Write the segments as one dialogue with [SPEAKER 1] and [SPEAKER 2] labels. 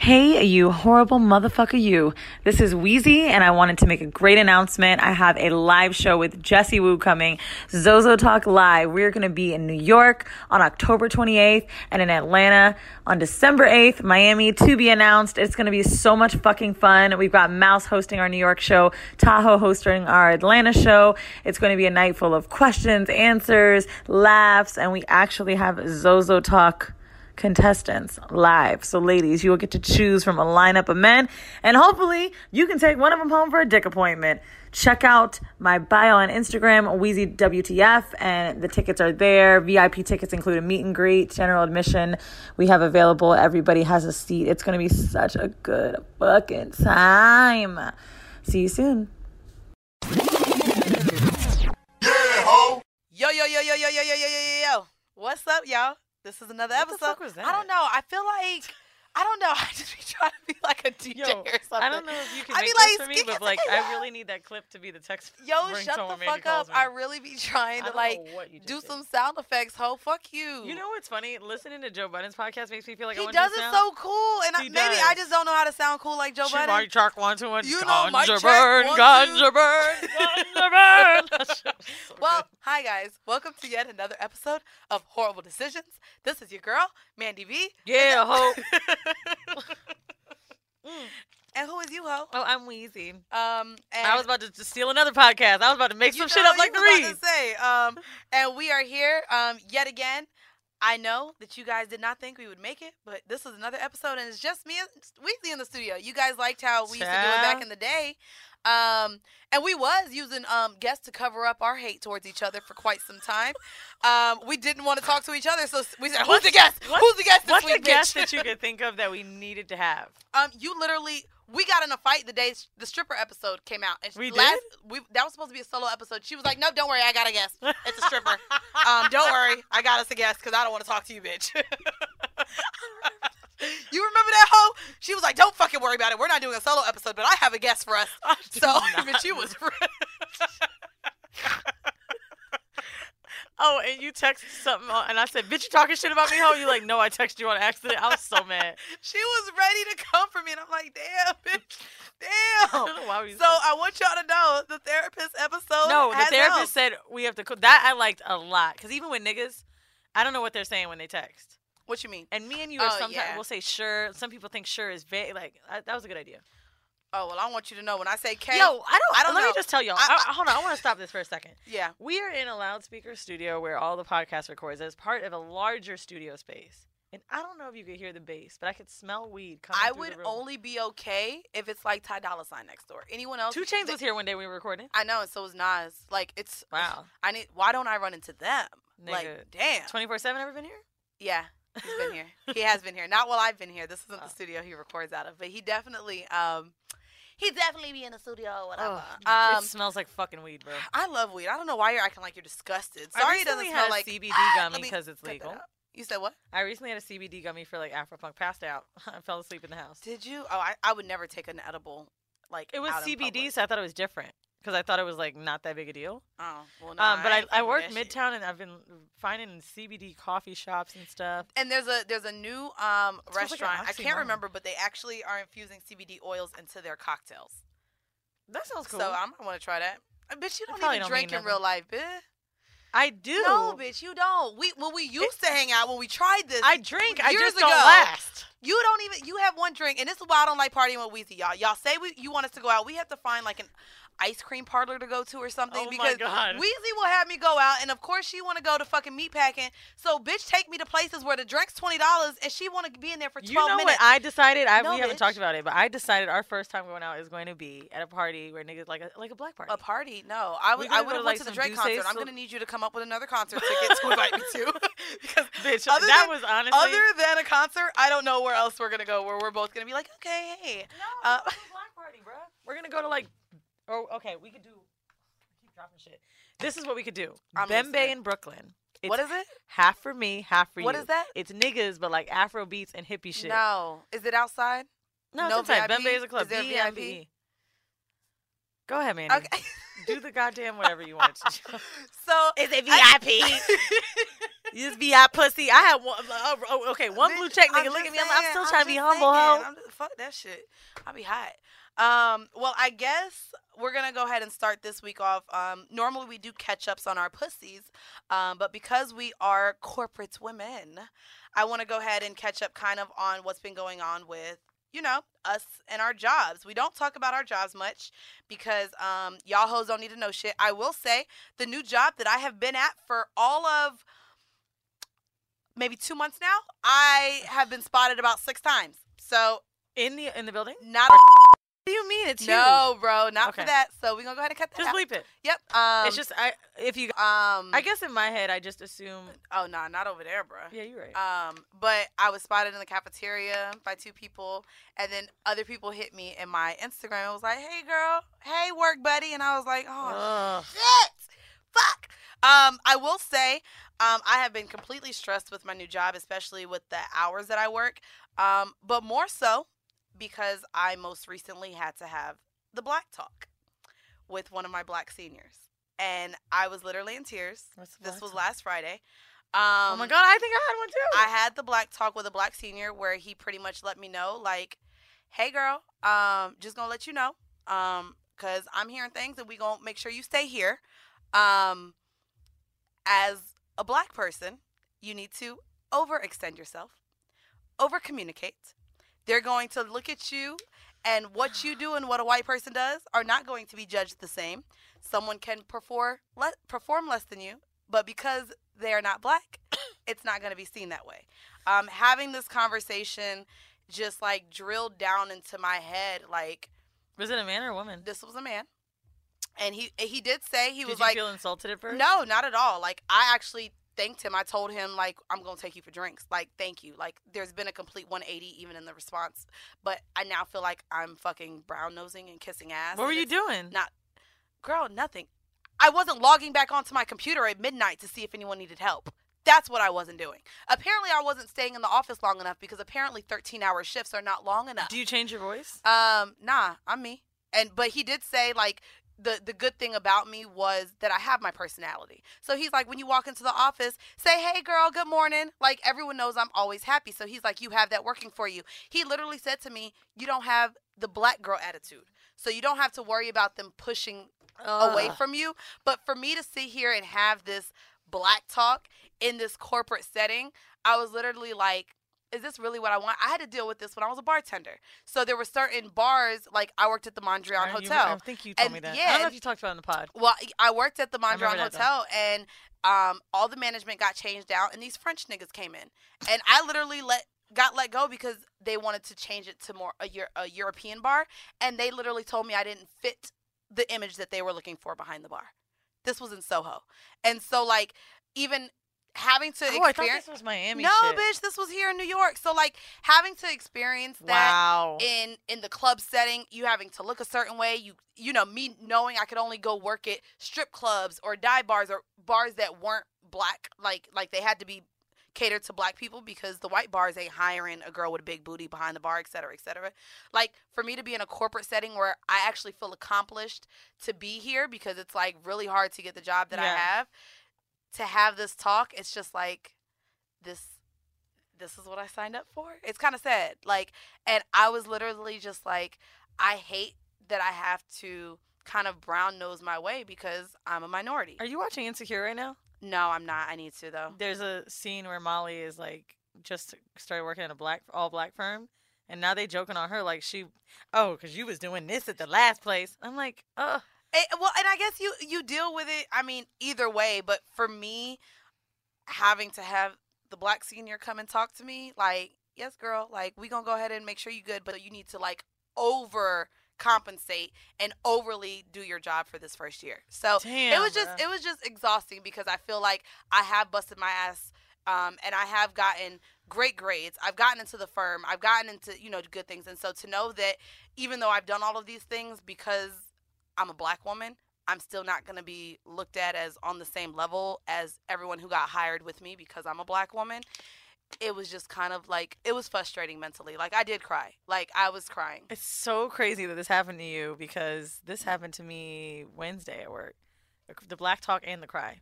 [SPEAKER 1] Hey, you horrible motherfucker, you. This is Weezy, and I wanted to make a great announcement. I have a live show with Jesse Woo coming, Zozo Talk Live. We're going to be in New York on October 28th and in Atlanta on December 8th, Miami to be announced. It's going to be so much fucking fun. We've got Mouse hosting our New York show, Tahoe hosting our Atlanta show. It's going to be a night full of questions, answers, laughs, and we actually have Zozo Talk contestants live. So, ladies, you will get to choose from a lineup of men, and hopefully, you can take one of them home for a dick appointment. Check out my bio on Instagram, Weezy WTF, and the tickets are there. VIP tickets include a meet and greet, general admission. We have available. Everybody has a seat. It's going to be such a good fucking time. See you soon.
[SPEAKER 2] Yo, yo, yo, yo, yo, yo, yo, yo, yo, yo. What's up, y'all? This is another
[SPEAKER 1] What
[SPEAKER 2] episode. I don't know. I feel like I don't know. I just be trying to be like a DJ
[SPEAKER 1] Yo,
[SPEAKER 2] or something.
[SPEAKER 1] I don't know if you can
[SPEAKER 2] I
[SPEAKER 1] make
[SPEAKER 2] be
[SPEAKER 1] this
[SPEAKER 2] like,
[SPEAKER 1] for me, but like. I really need that clip to be the text.
[SPEAKER 2] Yo, shut the fuck up.
[SPEAKER 1] me.
[SPEAKER 2] I really be trying to like
[SPEAKER 1] know what you just
[SPEAKER 2] do
[SPEAKER 1] did.
[SPEAKER 2] some sound effects. Ho, fuck you.
[SPEAKER 1] You know what's funny? Listening to Joe Budden's podcast makes me feel like I
[SPEAKER 2] he
[SPEAKER 1] want
[SPEAKER 2] does it
[SPEAKER 1] sound.
[SPEAKER 2] so cool, and I, maybe I just don't know how to sound cool like Joe
[SPEAKER 1] She
[SPEAKER 2] Budden.
[SPEAKER 1] might track one to one.
[SPEAKER 2] You know, check,
[SPEAKER 1] burn, ganja burn, ganja burn. That shit was so
[SPEAKER 2] Well, hi guys. Welcome to yet another episode of Horrible Decisions. This is your girl, Mandy B.
[SPEAKER 1] yeah, ho. Mm.
[SPEAKER 2] And who is you, ho?
[SPEAKER 1] Oh, I'm Weezy.
[SPEAKER 2] Um, and
[SPEAKER 1] I was about to just steal another podcast. I was about to make some shit up like the
[SPEAKER 2] to say. Um, and we are here um, yet again. I know that you guys did not think we would make it, but this is another episode, and it's just me and Weezy in the studio. You guys liked how we used to do it back in the day, um, and we was using um, guests to cover up our hate towards each other for quite some time. Um, we didn't want to talk to each other, so we said, "Who's
[SPEAKER 1] What's-
[SPEAKER 2] the guest? Who's the guest this
[SPEAKER 1] What's the guest that you could think of that we needed to have?
[SPEAKER 2] Um, you literally we got in a fight the day the stripper episode came out. And
[SPEAKER 1] We
[SPEAKER 2] last,
[SPEAKER 1] did?
[SPEAKER 2] We that was supposed to be a solo episode. She was like, "No, don't worry, I got a guest. It's a stripper. um, don't worry, I got us a guest because I don't want to talk to you, bitch." you remember that hoe? She was like, "Don't fucking worry about it. We're not doing a solo episode, but I have a guest for us." So, but you was.
[SPEAKER 1] Oh, and you texted something, and I said, "Bitch, you talking shit about me, ho?" You like, "No, I texted you on accident." I was so mad.
[SPEAKER 2] she was ready to come for me, and I'm like, "Damn, bitch, damn."
[SPEAKER 1] we.
[SPEAKER 2] So I want y'all to know the therapist episode.
[SPEAKER 1] no, the therapist
[SPEAKER 2] helped.
[SPEAKER 1] said we have to. Co- that I liked a lot because even with niggas, I don't know what they're saying when they text.
[SPEAKER 2] What you mean?
[SPEAKER 1] And me and you are
[SPEAKER 2] Oh,
[SPEAKER 1] sometimes
[SPEAKER 2] yeah.
[SPEAKER 1] we'll say sure. Some people think sure is vague. Like I, that was a good idea.
[SPEAKER 2] Oh well, I want you to know when I say K.
[SPEAKER 1] Yo, I don't.
[SPEAKER 2] I don't
[SPEAKER 1] Let
[SPEAKER 2] know.
[SPEAKER 1] me just tell y'all.
[SPEAKER 2] I-
[SPEAKER 1] I- hold on, I want to stop this for a second.
[SPEAKER 2] Yeah.
[SPEAKER 1] We are in a loudspeaker studio where all the podcast records as part of a larger studio space. And I don't know if you could hear the bass, but I could smell weed coming
[SPEAKER 2] I would only be okay if it's like Ty Dolla Sign next door. Anyone else?
[SPEAKER 1] 2 Chainz
[SPEAKER 2] they-
[SPEAKER 1] was here one day we were recording.
[SPEAKER 2] I know, and so was Nas. Like it's
[SPEAKER 1] Wow.
[SPEAKER 2] I need. Why don't I run into them?
[SPEAKER 1] Nigga.
[SPEAKER 2] Like damn.
[SPEAKER 1] Twenty four seven ever been here?
[SPEAKER 2] Yeah, he's been here. He has been here. Not while I've been here. This isn't
[SPEAKER 1] Oh.
[SPEAKER 2] the studio he records out of, but he definitely um he definitely be in the studio or whatever.
[SPEAKER 1] Oh,
[SPEAKER 2] um,
[SPEAKER 1] it smells like fucking weed, bro.
[SPEAKER 2] I love weed. I don't know why you're acting like you're disgusted. Sorry, it doesn't smell like
[SPEAKER 1] CBD
[SPEAKER 2] Ah,
[SPEAKER 1] gummy
[SPEAKER 2] let me
[SPEAKER 1] 'cause it's legal.
[SPEAKER 2] You said what?
[SPEAKER 1] I recently had a CBD gummy for like Afropunk. Passed out. I fell asleep in the house.
[SPEAKER 2] Did you? Oh, I, I would never take an edible. Like
[SPEAKER 1] It was CBD, so I thought it was different because I thought it was like not that big a deal.
[SPEAKER 2] Oh, well, no,
[SPEAKER 1] um, but I,
[SPEAKER 2] ain't
[SPEAKER 1] I work. Midtown and I've been finding CBD coffee shops and stuff.
[SPEAKER 2] And there's a there's a new um
[SPEAKER 1] It smells like
[SPEAKER 2] restaurant. I can't remember, but they actually are infusing CBD oils into their cocktails.
[SPEAKER 1] That sounds cool.
[SPEAKER 2] So I might want to try that. Uh, Bitch, you don't even
[SPEAKER 1] don't
[SPEAKER 2] drink in real life, bitch.
[SPEAKER 1] I do.
[SPEAKER 2] No, bitch, you don't. We when we used to hang out when we tried this.
[SPEAKER 1] I drink. I
[SPEAKER 2] years
[SPEAKER 1] just don't
[SPEAKER 2] ago.
[SPEAKER 1] last.
[SPEAKER 2] You don't even. You have one drink, and this is why I don't like partying with Weezy, y'all. Y'all say we, you want us to go out. We have to find like an ice cream parlor to go to or something
[SPEAKER 1] Oh
[SPEAKER 2] because. Weezy will have me go out, and of course she want to go to fucking meatpacking. So bitch, take me to places where the drink's twenty dollars, and she want to be in there for twelve minutes.
[SPEAKER 1] You know
[SPEAKER 2] minutes.
[SPEAKER 1] what I decided? I
[SPEAKER 2] No,
[SPEAKER 1] we haven't talked about it, but I decided our first time going out is going to be at a party where niggas like a like a black party.
[SPEAKER 2] A party? No, I would. I would
[SPEAKER 1] to,
[SPEAKER 2] have
[SPEAKER 1] like,
[SPEAKER 2] went to the Drake concert. I'm gonna need you to come up with another concert ticket to invite me to. because
[SPEAKER 1] Bitch,
[SPEAKER 2] other
[SPEAKER 1] that
[SPEAKER 2] than-
[SPEAKER 1] was honestly
[SPEAKER 2] other than a concert, I don't know where else we're gonna go. Where we're both gonna be like, okay, hey,
[SPEAKER 1] No,
[SPEAKER 2] Uh,
[SPEAKER 1] black party, bro. We're gonna go to like, oh, okay, we could do. I keep dropping shit. This is what we could do.
[SPEAKER 2] I'm
[SPEAKER 1] Bembe
[SPEAKER 2] listening.
[SPEAKER 1] in Brooklyn. It's
[SPEAKER 2] what is it?
[SPEAKER 1] half for me, half for you.
[SPEAKER 2] What is that?
[SPEAKER 1] It's niggas, but like Afro beats and hippie shit.
[SPEAKER 2] No, is it outside?
[SPEAKER 1] no,
[SPEAKER 2] no
[SPEAKER 1] it's inside. Bembe is a club.
[SPEAKER 2] Is there. VIP?
[SPEAKER 1] Go ahead, Mandy.
[SPEAKER 2] Okay.
[SPEAKER 1] Do the goddamn whatever you want to do.
[SPEAKER 2] so
[SPEAKER 1] Is it
[SPEAKER 2] I-
[SPEAKER 1] VIP? You just be pussy. I had one. Uh, oh, okay, one blue check nigga.
[SPEAKER 2] I'm
[SPEAKER 1] Look at me. I'm, I'm still trying to be humble,
[SPEAKER 2] thinking.
[SPEAKER 1] ho.
[SPEAKER 2] I'm just, fuck that shit. I'll be hot. Um, well, I guess we're gonna go ahead and start this week off. Um, normally we do catch ups on our pussies, um, but because we are corporate women, I want to go ahead and catch up kind of on what's been going on with you know us and our jobs. We don't talk about our jobs much because um, y'all hoes don't need to know shit. I will say the new job that I have been at for all of maybe two months now, I have been spotted about six times. So
[SPEAKER 1] In the in the building?
[SPEAKER 2] not
[SPEAKER 1] do you mean? It's
[SPEAKER 2] no, bro, not
[SPEAKER 1] Okay.
[SPEAKER 2] for that. So we're gonna go ahead and cut that
[SPEAKER 1] Just
[SPEAKER 2] out.
[SPEAKER 1] bleep it.
[SPEAKER 2] Yep. Um,
[SPEAKER 1] it's just I. If you,
[SPEAKER 2] um.
[SPEAKER 1] I guess in my head, I just assume.
[SPEAKER 2] Oh no, not over there, bro.
[SPEAKER 1] Yeah, you're right.
[SPEAKER 2] Um, but I was spotted in the cafeteria by two people, and then other people hit me in my Instagram. and was like, "Hey, girl, hey, work buddy," and I was like, "Oh
[SPEAKER 1] Ugh.
[SPEAKER 2] shit, fuck." Um, I will say, um, I have been completely stressed with my new job, especially with the hours that I work. Um, but more so because I most recently had to have the black talk with one of my black seniors, and I was literally in tears. This was
[SPEAKER 1] talk?
[SPEAKER 2] last Friday. Um,
[SPEAKER 1] oh my god, I think I had one too.
[SPEAKER 2] I had the black talk with a black senior where he pretty much let me know, like, hey girl, um, just gonna let you know, um, cause I'm hearing things and we gonna make sure you stay here. Um, as a black person, you need to overextend yourself, over communicate. They're going to look at you and what you do and what a white person does are not going to be judged the same. Someone can perform le- perform less than you, but because they are not black, it's not going to be seen that way. Um, having this conversation just like drilled down into my head, like
[SPEAKER 1] Was it a man or a woman?
[SPEAKER 2] this was a man, and he he did say he was like.
[SPEAKER 1] Did
[SPEAKER 2] was
[SPEAKER 1] you
[SPEAKER 2] like,
[SPEAKER 1] feel insulted at first?
[SPEAKER 2] no, not at all. Like I actually thanked him. I told him like I'm gonna take you for drinks. Like thank you. Like there's been a complete 180 even in the response, but I now feel like I'm fucking brown nosing and kissing ass.
[SPEAKER 1] What were you doing?
[SPEAKER 2] not- girl? Nothing. I wasn't logging back onto my computer at midnight to see if anyone needed help. That's what I wasn't doing. Apparently, I wasn't staying in the office long enough because apparently 13 hour shifts are not long enough.
[SPEAKER 1] Do you change your voice?
[SPEAKER 2] Um, nah, I'm me. And but he did say like the the good thing about me was that I have my personality. So he's like, when you walk into the office, say, "Hey, girl, good morning." Like everyone knows I'm always happy. So he's like, you have that working for you. He literally said to me, "You don't have the black girl attitude, so you don't have to worry about them pushing away
[SPEAKER 1] ah.
[SPEAKER 2] from you." But for me to sit here and have this black talk in this corporate setting, I was literally like, is this really what I want? I had to deal with this when I was a bartender. So there were certain bars, like I worked at the Mondrian
[SPEAKER 1] I- you-
[SPEAKER 2] Hotel.
[SPEAKER 1] I think you told
[SPEAKER 2] And
[SPEAKER 1] me that.
[SPEAKER 2] Yeah, I
[SPEAKER 1] don't know if you talked about it in the pod.
[SPEAKER 2] Well, I worked at the Mondrian
[SPEAKER 1] though.
[SPEAKER 2] Hotel, and um, all the management got changed out, and these French niggas came in, and I literally let got let go because they wanted to change it to more a, a European bar, and they literally told me I didn't fit the image that they were looking for behind the bar. This was in Soho, and so like even having to
[SPEAKER 1] Oh, I thought
[SPEAKER 2] experience.
[SPEAKER 1] this was Miami.
[SPEAKER 2] no,
[SPEAKER 1] shit.
[SPEAKER 2] bitch, this was here in New York. So like having to experience that
[SPEAKER 1] Wow.
[SPEAKER 2] in in the club setting you having to look a certain way you you know me knowing i could only go work at strip clubs or dive bars or bars that weren't black like like they had to be catered to black people because the white bars ain't hiring a girl with a big booty behind the bar et cetera et cetera like for me to be in a corporate setting where i actually feel accomplished to be here because it's like really hard to get the job that i have to have this talk it's just like this this is what I signed up for. It's kind of sad. Like, and I was literally just like, I hate that I have to kind of brown nose my way because I'm a minority.
[SPEAKER 1] Are you watching Insecure right now?
[SPEAKER 2] no, I'm not. I need to though.
[SPEAKER 1] There's a scene where Molly is like just started working at a black all black firm, and now they joking on her like she, oh, because you was doing this at the last place. I'm like, oh,
[SPEAKER 2] Eh, well, and I guess you you deal with it. I mean, either way. But for me, having to have the black senior come and talk to me, like, yes, girl, like we gonna go ahead and make sure you good, but you need to like over compensate and overly do your job for this first year. So
[SPEAKER 1] damn.
[SPEAKER 2] it was just
[SPEAKER 1] bruh.
[SPEAKER 2] it was just exhausting because I feel like I have busted my ass um, and I have gotten great grades. I've gotten into the firm. I've gotten into you know good things. And so to know that even though I've done all of these things because I'm a black woman, I'm still not going to be looked at as on the same level as everyone who got hired with me because I'm a black woman. It was just kind of like it was frustrating mentally. Like I did cry. Like I was crying.
[SPEAKER 1] It's so crazy that this happened to you because this happened to me Wednesday at work. The- black talk and the cry.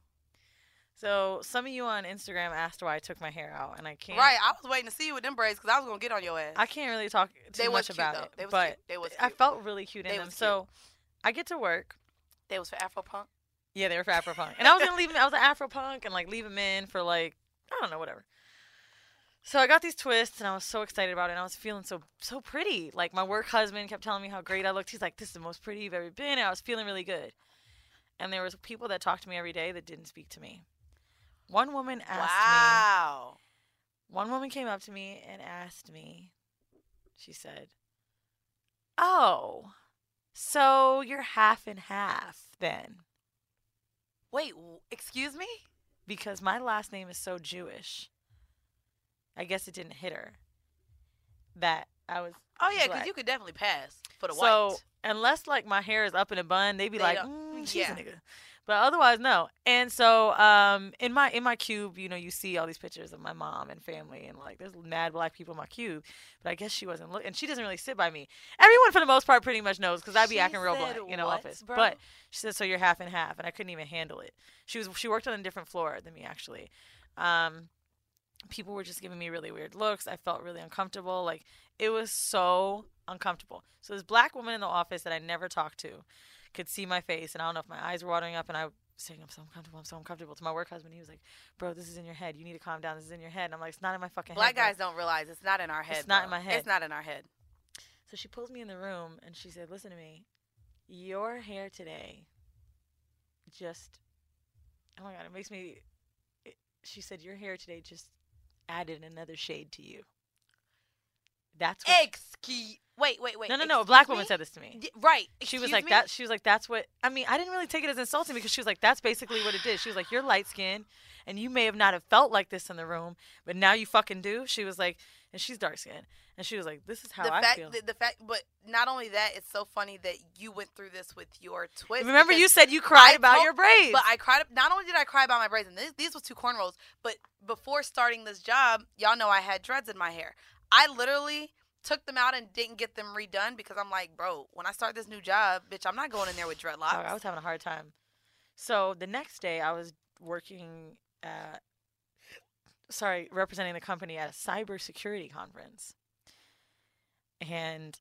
[SPEAKER 1] So some of you on Instagram asked why I took my hair out, and I can't.
[SPEAKER 2] Right, I was waiting to see you with them braids because I was gonna get on your ass.
[SPEAKER 1] I can't really talk too
[SPEAKER 2] They
[SPEAKER 1] much
[SPEAKER 2] cute,
[SPEAKER 1] about
[SPEAKER 2] though.
[SPEAKER 1] it,
[SPEAKER 2] They was
[SPEAKER 1] but
[SPEAKER 2] cute. They was
[SPEAKER 1] I felt really cute in
[SPEAKER 2] They
[SPEAKER 1] them.
[SPEAKER 2] cute.
[SPEAKER 1] So I get to work.
[SPEAKER 2] they was for Afro Punk.
[SPEAKER 1] Yeah, they were for Afro Punk, and I was gonna leave them. I was an Afro Punk and like leave them in for like I don't know, whatever. So I got these twists, and I was so excited about it. And I was feeling so so pretty. Like my work husband kept telling me how great I looked. He's like, "This is the most pretty you've ever been." And I was feeling really good. And there was people that talked to me every day that didn't speak to me. One woman asked me.
[SPEAKER 2] wow.
[SPEAKER 1] One woman came up to me and asked me, she said, Oh, so you're half and half then?
[SPEAKER 2] Wait, excuse me?
[SPEAKER 1] Because my last name is so Jewish. I guess it didn't hit her that I was.
[SPEAKER 2] Oh yeah, because you could definitely pass for the
[SPEAKER 1] so,
[SPEAKER 2] white.
[SPEAKER 1] So unless like my hair is up in a bun, they'd be
[SPEAKER 2] They
[SPEAKER 1] like, mm, she's
[SPEAKER 2] yeah.
[SPEAKER 1] a nigga. But otherwise, no. And so, um, in my in my cube, you know, you see all these pictures of my mom and family, and like there's mad black people in my cube. But I guess she wasn't looking, and she doesn't really sit by me. Everyone, for the most part, pretty much knows because I'd be
[SPEAKER 2] She
[SPEAKER 1] acting real black in the office.
[SPEAKER 2] bro?
[SPEAKER 1] But she said, "So you're half and half," and I couldn't even handle it. She was she worked on a different floor than me actually. Um, people were just giving me really weird looks. I felt really uncomfortable. Like it was so uncomfortable. So this black woman in the office that I never talked to could see my face, and I don't know if my eyes were watering up, and I was saying, "I'm so uncomfortable. I'm so uncomfortable." To my work husband, he was like, "Bro, this is in your head. You need to calm down. This is in your head." And I'm like, "It's not in my fucking
[SPEAKER 2] Black
[SPEAKER 1] head." bro."
[SPEAKER 2] guys don't realize it's not in our head.
[SPEAKER 1] It's not in my head.
[SPEAKER 2] It's not in our head.
[SPEAKER 1] So she pulls me in the room and she said, "Listen to me. Your hair today just Oh my god, it makes me it, she said your hair today just added another shade to you." That's what
[SPEAKER 2] Excuse. Wait, wait, wait.
[SPEAKER 1] No, no, no. A black
[SPEAKER 2] excuse
[SPEAKER 1] woman
[SPEAKER 2] me?
[SPEAKER 1] said this to me.
[SPEAKER 2] Right.
[SPEAKER 1] She was like
[SPEAKER 2] me?
[SPEAKER 1] that. She was like, "That's what." I mean, I didn't really take it as insulting because she was like, "That's basically what it did." She was like, "You're light skinned, and you may have not have felt like this in the room, but now you fucking do." She was like, and she's dark skinned, and she was like, "This is how
[SPEAKER 2] the
[SPEAKER 1] I
[SPEAKER 2] fact,
[SPEAKER 1] feel."
[SPEAKER 2] The, the fact, but not only that, it's so funny that you went through this with your twist.
[SPEAKER 1] Remember, you said you cried
[SPEAKER 2] I
[SPEAKER 1] about
[SPEAKER 2] told-
[SPEAKER 1] your braids.
[SPEAKER 2] But I cried. Not only did I cry about my braids, and this, these was two cornrows, but before starting this job, y'all know I had dreads in my hair. I literally took them out and didn't get them redone because I'm like, bro, when I start this new job, bitch, I'm not going in there with oh, dreadlocks.
[SPEAKER 1] Dog, I was having a hard time. So the next day, I was working at, sorry, representing the company at a cybersecurity conference, and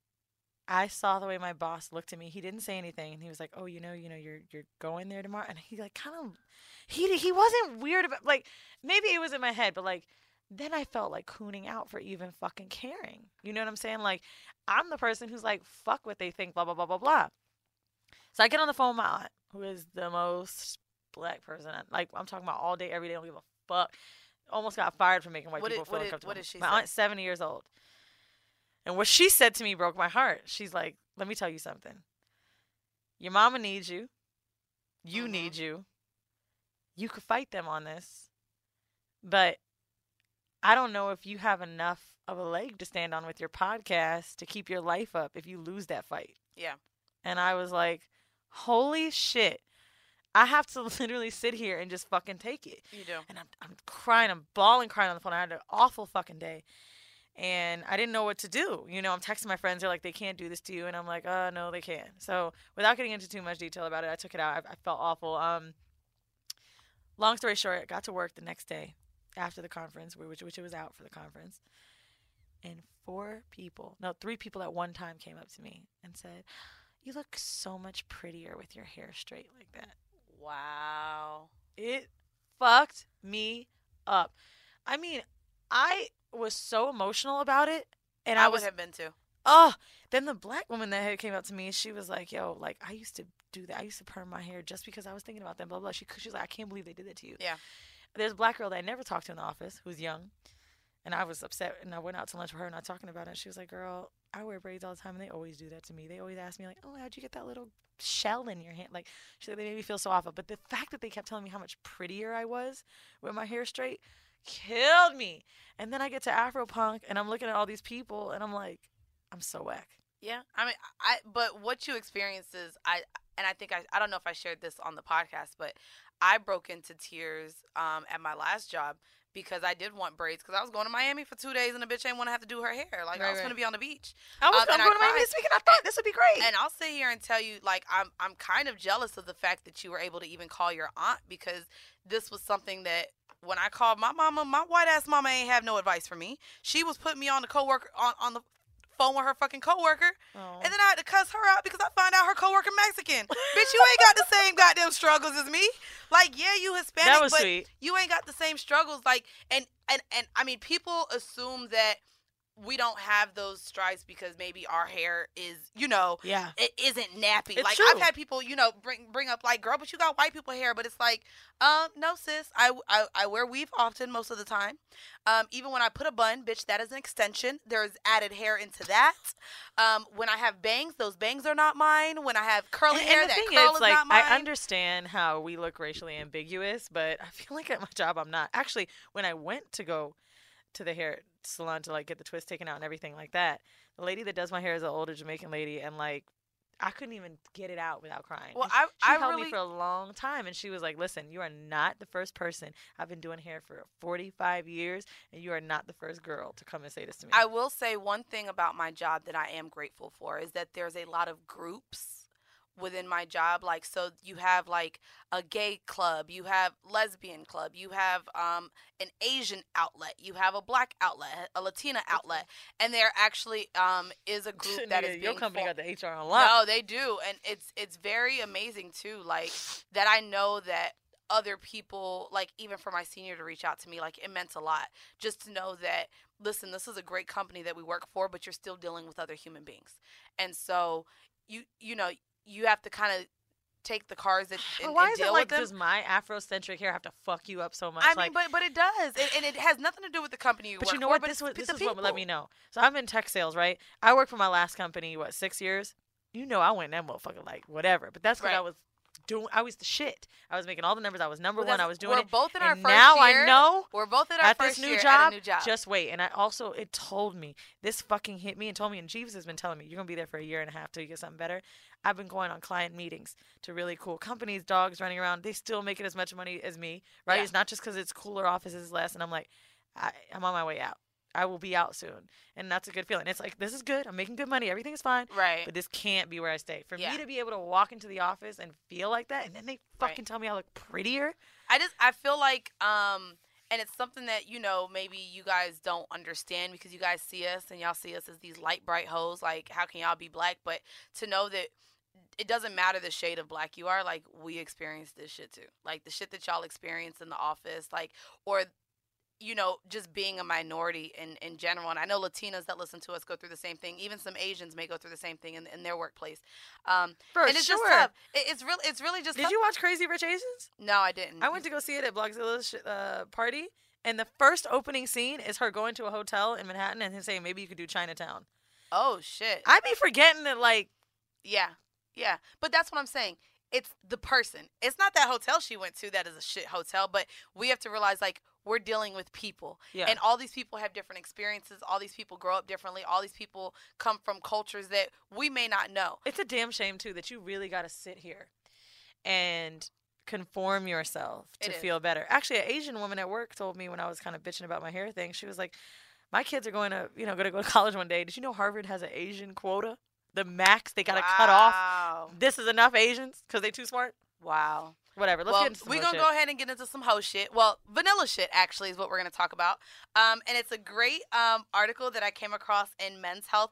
[SPEAKER 1] I saw the way my boss looked at me. He didn't say anything, and he was like, "Oh, you know, you know, you're you're going there tomorrow," and he like kind of, he he wasn't weird about like maybe it was in my head, but like. Then I felt like cooning out for even fucking caring. You know what I'm saying? Like, I'm the person who's like, fuck what they think, blah, blah, blah, blah, blah. So I get on the phone with my aunt, who is the most black person. Like I'm talking about all day, every day. I Don't give a fuck. Almost got fired for making white
[SPEAKER 2] What
[SPEAKER 1] people
[SPEAKER 2] did-
[SPEAKER 1] feel uncomfortable.
[SPEAKER 2] what did she
[SPEAKER 1] my
[SPEAKER 2] say?
[SPEAKER 1] aunt's seventy years old, and what she said to me broke my heart. She's like, "Let me tell you something. Your mama needs you. You
[SPEAKER 2] Mhm.
[SPEAKER 1] need you. You could fight them on this, but I don't know if you have enough of a leg to stand on with your podcast to keep your life up if you lose that fight."
[SPEAKER 2] Yeah.
[SPEAKER 1] And I was like, holy shit. I have to literally sit here and just fucking take it.
[SPEAKER 2] You do.
[SPEAKER 1] And I'm, I'm crying, I'm bawling, crying on the phone. I had an awful fucking day. And I didn't know what to do. You know, I'm texting my friends. They're like, they can't do this to you. And I'm like, oh, no, they can't." So without getting into too much detail about it, I took it out. I, I felt awful. Um, long story short, I got to work the next day after the conference, which, which it was out for the conference. And four people, no, three people at one time came up to me and said, you look so much prettier with your hair straight like that.
[SPEAKER 2] Wow.
[SPEAKER 1] It fucked me up. I mean, I was so emotional about it, and I,
[SPEAKER 2] I,
[SPEAKER 1] was
[SPEAKER 2] would have been too.
[SPEAKER 1] oh. Then the black woman that came up to me, she was like, "Yo, like I used to do that. I used to perm my hair just because I was thinking about them." Blah blah. She she was like, "I can't believe they did that to you."
[SPEAKER 2] Yeah.
[SPEAKER 1] There's a black girl that I never talked to in the office who's young, and I was upset. And I went out to lunch with her, was talking about it. And she was like, "Girl, I wear braids all the time, and they always do that to me. They always ask me like, "Oh, how'd you get that little shell in your hand?" Like, she said they made me feel so awful. But the fact that they kept telling me how much prettier I was with my hair straight killed me. And then I get to Afro punk, and I'm looking at all these people, and I'm like, I'm so whack.
[SPEAKER 2] Yeah, I mean, I but what you experienced is I and I think I I don't know if I shared this on the podcast, but I broke into tears um, at my last job because I did want braids because I was going to Miami for two days and the bitch ain't want to have to do her hair. Like I was
[SPEAKER 1] right.
[SPEAKER 2] gonna be on the beach.
[SPEAKER 1] I was
[SPEAKER 2] Um, I
[SPEAKER 1] to Miami this weekend. I thought this would be great.
[SPEAKER 2] And I'll sit here and tell you, like, I'm I'm kind of jealous of the fact that you were able to even call your aunt because this was something that when I called my mama, my white ass mama ain't have no advice for me. She was putting me on the coworker on, on the phone with her fucking coworker,
[SPEAKER 1] Oh.
[SPEAKER 2] and then I had to cuss her out because I found out her coworker Mexican. Bitch, you ain't got the same goddamn struggles as me. Like, yeah, you Hispanic, but
[SPEAKER 1] sweet.
[SPEAKER 2] you ain't got the same struggles. Like, and and and I mean, people assume that we don't have those stripes because maybe our hair is, you know,
[SPEAKER 1] Yeah.
[SPEAKER 2] it isn't nappy.
[SPEAKER 1] It's
[SPEAKER 2] like
[SPEAKER 1] true.
[SPEAKER 2] I've had people, you know, bring bring up like, girl, but you got white people hair, but it's like, um, no, sis, I, I I wear weave often most of the time. Um, even when I put a bun, bitch, that is an extension. There's added hair into that. Um, when I have bangs, those bangs are not mine. When I have curly
[SPEAKER 1] And,
[SPEAKER 2] hair,
[SPEAKER 1] and the
[SPEAKER 2] that
[SPEAKER 1] thing
[SPEAKER 2] curl
[SPEAKER 1] is,
[SPEAKER 2] is
[SPEAKER 1] like,
[SPEAKER 2] not mine.
[SPEAKER 1] I understand how we look racially ambiguous, but I feel like at my job, I'm not. Actually, when I went to go to the hair salon to like get the twist taken out and everything like that, the lady that does my hair is an older Jamaican lady, and like, I couldn't even get it out without crying.
[SPEAKER 2] well, I
[SPEAKER 1] she
[SPEAKER 2] I
[SPEAKER 1] held
[SPEAKER 2] really
[SPEAKER 1] me for a long time, and she was like, "Listen, you are not the first person. I've been doing hair for 45 years, and you are not the first girl to come and say this to me."
[SPEAKER 2] I will say one thing about my job that I am grateful for is that there's a lot of groups within my job like so you have like a gay club you have lesbian club you have um an asian outlet you have a black outlet a latina outlet and there actually um is a group that is
[SPEAKER 1] Nigga, your
[SPEAKER 2] being
[SPEAKER 1] company
[SPEAKER 2] formed-
[SPEAKER 1] got the HR on lock.
[SPEAKER 2] no, they do, and it's it's very amazing too. Like that, I know that other people, like even for my senior to reach out to me, like it meant a lot just to know that. Listen, this is a great company that we work for, but you're still dealing with other human beings, and so you you know you have to kind of take the cars that
[SPEAKER 1] But
[SPEAKER 2] and,
[SPEAKER 1] why
[SPEAKER 2] and
[SPEAKER 1] is it like does my Afrocentric hair have to fuck you up so much?
[SPEAKER 2] I mean, but but it does, and, and it has nothing to do with the company you
[SPEAKER 1] but you know
[SPEAKER 2] for,
[SPEAKER 1] what? This was this is what let me know. So I'm in tech sales, right? I worked for my last company, what six years? You know, I went in that motherfucker like whatever. But that's because I was doing. I was the shit. I was making all the numbers. I was number
[SPEAKER 2] Well,
[SPEAKER 1] one. I was doing it.
[SPEAKER 2] we're
[SPEAKER 1] it.
[SPEAKER 2] both in our first
[SPEAKER 1] now
[SPEAKER 2] year.
[SPEAKER 1] I know
[SPEAKER 2] We're both in our
[SPEAKER 1] at
[SPEAKER 2] first
[SPEAKER 1] this new
[SPEAKER 2] year
[SPEAKER 1] job,
[SPEAKER 2] at a new job.
[SPEAKER 1] Just wait. And I also it told me this fucking hit me and told me. And Jeeves has been telling me you're gonna be there for a year and a half till you get something better. I've been going on client meetings to really cool companies, dogs running around. They still making as much money as me, right?
[SPEAKER 2] Yeah.
[SPEAKER 1] It's not just because it's cooler offices less. And I'm like, I, I'm on my way out. I will be out soon, and that's a good feeling. It's like this is good. I'm making good money. Everything's fine.
[SPEAKER 2] right.
[SPEAKER 1] But this can't be where I stay. For
[SPEAKER 2] Yeah.
[SPEAKER 1] me to be able to walk into the office and feel like that, and then they
[SPEAKER 2] Right.
[SPEAKER 1] fucking tell me I look prettier.
[SPEAKER 2] I just I feel like um and it's something that you know maybe you guys don't understand because you guys see us and y'all see us as these light bright hoes like how can y'all be black but to know that it doesn't matter the shade of black you are like we experience this shit too like the shit that y'all experience in the office like or you know just being a minority in in general and i know latinas that listen to us go through the same thing even some asians may go through the same thing in, in their workplace um
[SPEAKER 1] For
[SPEAKER 2] and it's
[SPEAKER 1] sure.
[SPEAKER 2] just tough it, it's real it's really just
[SPEAKER 1] Did
[SPEAKER 2] tough.
[SPEAKER 1] you watch Crazy Rich Asians?
[SPEAKER 2] no i didn't
[SPEAKER 1] I went to go see it at Blogzilla's sh- uh, party, and the first opening scene is her going to a hotel in Manhattan and him saying maybe you could do Chinatown.
[SPEAKER 2] oh shit
[SPEAKER 1] I'd be forgetting that like
[SPEAKER 2] Yeah, yeah. But that's what I'm saying. It's the person. It's not that hotel she went to that is a shit hotel, but we have to realize like we're dealing with people.
[SPEAKER 1] yeah.
[SPEAKER 2] And all these people have different experiences. All these people grow up differently. All these people come from cultures that we may not know.
[SPEAKER 1] it's a damn shame too that you really got to sit here and conform yourself to feel better. Actually, an Asian woman at work told me when I was kind of bitching about my hair thing. She was like, "My kids are going to, you know, going to go to college one day. Did you know Harvard has an Asian quota? The max they got to cut off. This is enough Asians because they too smart.
[SPEAKER 2] Wow.
[SPEAKER 1] Whatever. Let's
[SPEAKER 2] well,
[SPEAKER 1] get into some
[SPEAKER 2] we're gonna go ahead and get into some hoe shit. Well, vanilla shit actually is what we're gonna talk about. Um, and it's a great um article that I came across in Men's Health